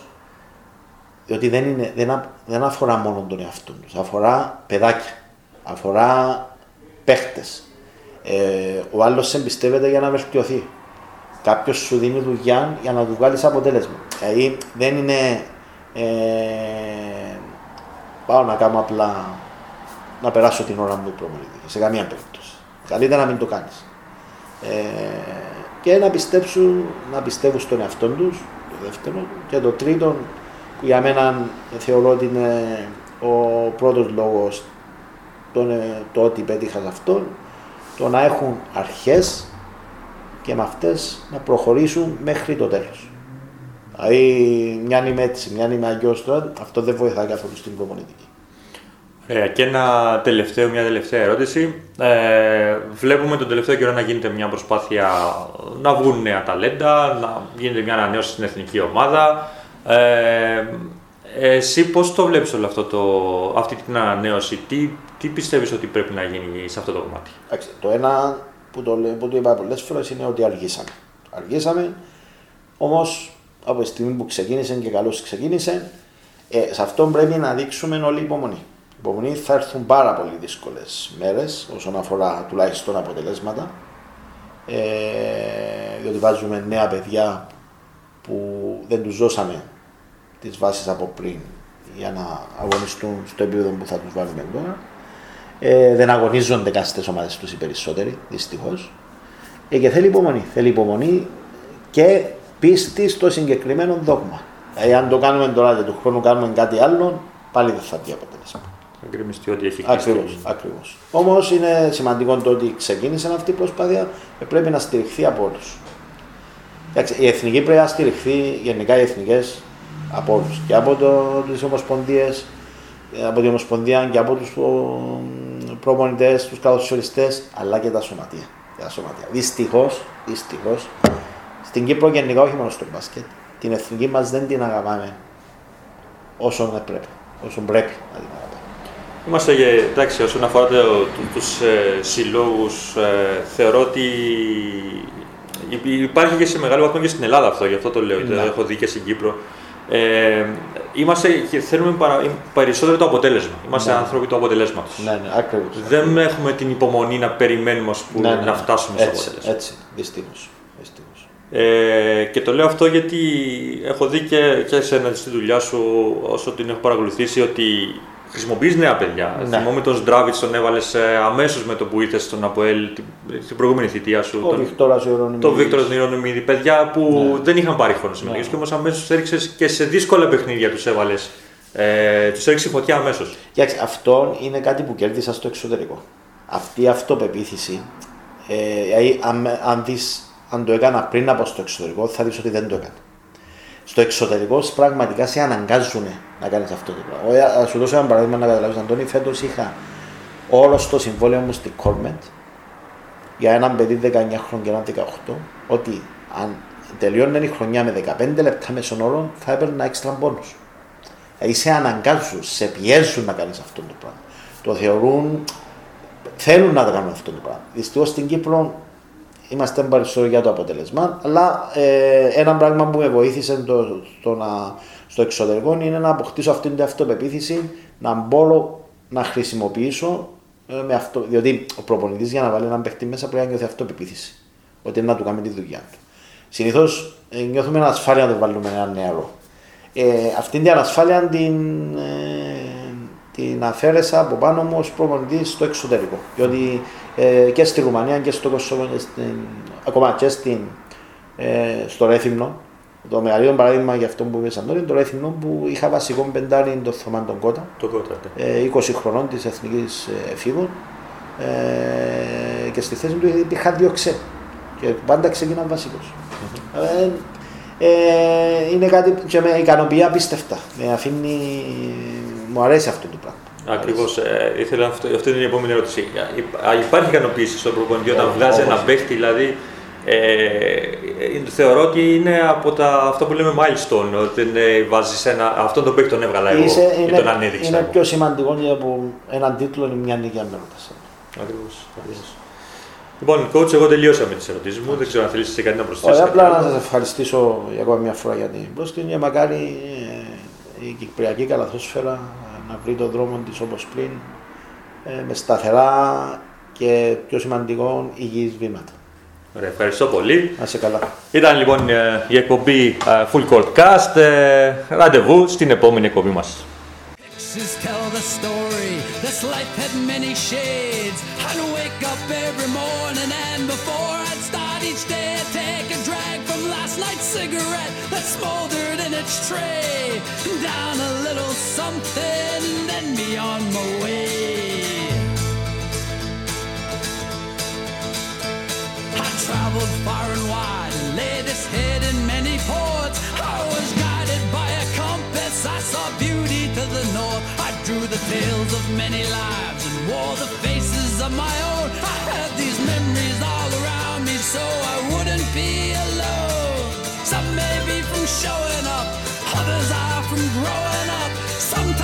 διότι δεν, είναι, δεν, α- δεν αφορά μόνο τον εαυτό τους, αφορά παιδάκια, αφορά παίχτες. Ε, ο άλλος σε εμπιστεύεται για να βελτιωθεί. Κάποιος σου δίνει δουλειά για να του βγάλεις αποτέλεσμα. Δηλαδή δεν είναι. Ε, πάω να κάνω απλά να περάσω την ώρα μου η προπονητική. Σε καμία περίπτωση. Καλύτερα να μην το κάνεις. Ε, και να πιστέψουν, να πιστεύουν στον εαυτό τους, το δεύτερο. Και το τρίτο, που για μένα θεωρώ ότι είναι ο πρώτος λόγος το, το ότι πέτυχα σε αυτόν, το να έχουν αρχές και με αυτές να προχωρήσουν μέχρι το τέλος. Δηλαδή, μια είμαι έτσι, μια είμαι αγιώς τώρα, αυτό δεν βοηθάει καθόλου στην προπονητική. Ωραία, και ένα τελευταίο, μια τελευταία ερώτηση. Ε, βλέπουμε τον τελευταίο καιρό να γίνεται μια προσπάθεια να βγουν νέα ταλέντα, να γίνεται μια ανανέωση στην εθνική ομάδα. Ε, εσύ πώς το βλέπεις όλο αυτό το, αυτή την ανανέωση, τι, τι πιστεύεις ότι πρέπει να γίνει σε αυτό το κομμάτι; Εντάξει, το ένα που το, λέ- που το είπα πολλές φορές είναι ότι αργήσαμε. Αργήσαμε, όμως από τη στιγμή που ξεκίνησε και καλώς ξεκίνησε, ε, σε αυτό πρέπει να δείξουμε όλη υπομονή. Υπομονή θα έρθουν πάρα πολύ δύσκολες μέρες όσον αφορά τουλάχιστον αποτελέσματα. Ε, διότι βάζουμε νέα παιδιά που δεν τους δώσαμε τις βάσεις από πριν για να αγωνιστούν στο επίπεδο που θα τους βάλουμε τώρα. Ε, δεν αγωνίζονται καν στις ομάδες τους οι περισσότεροι, δυστυχώς. Ε, και θέλει υπομονή. Θέλει υπομονή και πίστη στο συγκεκριμένο δόγμα. Δηλαδή, αν το κάνουμε τώρα και του χρόνου κάνουμε κάτι άλλο, πάλι δεν θα βγει αποτέλεσμα. Εγκριμιστεί ότι έχει Ακριβώς. κλειστεί. Ακριβώς. Όμως είναι σημαντικό το ότι ξεκίνησε αυτή η προσπάθεια και πρέπει να στηριχθεί από όλους. Η εθνική πρέπει να στηριχθεί γενικά οι εθνικές από όλους. Και από τις ομοσπονδίες, από την Ομοσπονδία και από τους προπονητέ, τους καλοσοριστέ, αλλά και τα σωματεία. Και τα σωματεία. Δυστυχώς, δυστυχώς, στην Κύπρο γενικά, όχι μόνο στο μπάσκετ, την εθνική μας δεν την αγαπάμε όσο πρέπει. Όσο πρέπει να την αγαπάμε. Είμαστε, και- εντάξει, όσον αφορά το, τους, τους ε, συλλόγους, ε, θεωρώ ότι υ- υπάρχει και σε μεγάλο βαθμό και στην Ελλάδα αυτό, γι' αυτό το λέω, Ναι. το έχω δει και στην Κύπρο. Ε, είμαστε και θέλουμε παρα, περισσότερο το αποτέλεσμα. Είμαστε Ναι. άνθρωποι του αποτελέσματος. Ναι, ναι, ακριβώς. Δεν έχουμε την υπομονή να περιμένουμε ας πούμε, Ναι, ναι, να ναι. φτάσουμε στο έτσι, αποτέλεσμα. Έτσι, δυστυχώς. δυστυχώς. Ε, και το λέω αυτό γιατί έχω δει και, και σε στη δουλειά σου, όσο την έχω παρακολουθήσει, ότι χρησιμοποιείς νέα παιδιά. Ναι. Θυμόμαι τον Σντράβιτ, τον έβαλες αμέσως με το που ήρθες στον Αποέλ την, την προηγούμενη θητεία σου. Ο τον, Βικτόρας Ιερονιμίδης. τον Βίκτορας τον Ιρονομίδη. Παιδιά που Ναι. δεν είχαν πάρει χρόνο συμμετοχή Ναι. και όμως αμέσως έριξες και σε δύσκολα παιχνίδια τους έβαλες. Ε, τους έριξε φωτιά αμέσως. Κοιτάξτε, αυτό είναι κάτι που κέρδισα στο εξωτερικό. Αυτή η αυτοπεποίθηση, ε, δηλαδή, αν, αν, δεις, αν το έκανα πριν από στο εξωτερικό, θα δεις ότι δεν το έκανα. Στο εξωτερικό πραγματικά σε αναγκάζουν να κάνεις αυτό το πράγμα. Εγώ, Θα σου δώσω ένα παράδειγμα να καταλάβεις, Αντώνη. Φέτος είχα όλο το συμβόλαιο μου στη Κόρμεντ για έναν παιδί 19 χρόνια και έναν 18 ότι αν τελειώνει η χρονιά με 15 λεπτά μέσον όρο θα έπαιρνα έξτρα πόνους. Δηλαδή σε αναγκάζουν, σε πιέζουν να κάνεις αυτό το πράγμα. Το θεωρούν, θέλουν να το κάνουν αυτό το πράγμα. Δυστυχώς στην Κύπρο είμαστε περισσότερο για το αποτέλεσμα, αλλά ε, ένα πράγμα που με βοήθησε το, το να, στο εξωτερικό είναι να αποκτήσω αυτή την αυτοπεποίθηση, να μπορώ να χρησιμοποιήσω ε, με αυτό. Διότι ο προπονητής για να βάλει έναν παίχτη μέσα πρέπει να νιώθει αυτοπεποίθηση. Ότι είναι να του κάνει τη δουλειά του. Συνήθως ε, νιώθουμε ανασφάλεια να το βάλουμε έναν νεαρό. Ε, αυτή την ανασφάλεια την, ε, την αφαίρεσα από πάνω μου ως προπονητής στο εξωτερικό. Διότι ε, και στη Ρουμανία και στο Κωσόβο, ακόμα και στην, ε, στο Ρέθυμνο, το μεγαλύτερο παράδειγμα για αυτό που είπες Αντώνη, το Ρέθυμνο που είχα βασικό πεντάρι το Θωμάν τον Κότα, Το κότα. ναι. ε, 20 χρονών της Εθνικής ε, Εφήβων ε, και στη θέση του υπήρχα δύο ξέ και πάντα ξεκινά βασικός. Ε, ε, είναι κάτι που και με ικανοποιεί απίστευτα. Με αφήνει, μου αρέσει αυτό το πράγμα. Ακριβώς. Ε, ήθελα αυτό, αυτή είναι η επόμενη ερώτηση. Υπά- Υπάρχει ικανοποίηση στον προπονητή όταν Ε, βγάζει όπως. ένα παίχτη, δηλαδή. Ε, ε, θεωρώ ότι είναι από τα, αυτό που λέμε milestone, ότι είναι, βάζεις ένα, αυτόν τον παίχτη τον έβγαλα εγώ Είσαι- ή είναι, τον ανέδειξα είναι εγώ. πιο σημαντικό για από έναν τίτλο είναι μια νίκη αμέρωτα. Ακριβώς, ακριβώς. Λοιπόν, coach, εγώ τελείωσα με τις ερωτήσεις μου. Δεν ξέρω αν θέλεις εσύ κάτι να προσθέσεις. Ωραία, κάτι απλά να άλλο. σας ευχαριστήσω για ακόμα μια φορά για την πρόσκληση και μακάρι ε, η Κυπριακή καλαθόσφαιρα ε, να βρει τον δρόμο της όπως πριν ε, με σταθερά και πιο σημαντικό υγιείς βήματα. Ωραία, ευχαριστώ πολύ. Να είσαι καλά. Ήταν λοιπόν ε, η εκπομπή ε, Full Court Cast. Ε, Ραντεβού στην επόμενη εκπομπή μας. Pictures tell the story. This life had many shades. I'd wake up every morning and before I'd start each day, I'd take a drag last cigarette that smoldered in its tray. Down a little something, then be on my way. I traveled far and wide and laid this head in many ports. I was guided by a compass. I saw beauty to the north. I drew the tales of many lives and wore the faces of my own. I had these memories all around me so I wouldn't be alone showing up. Others are from growing up. Some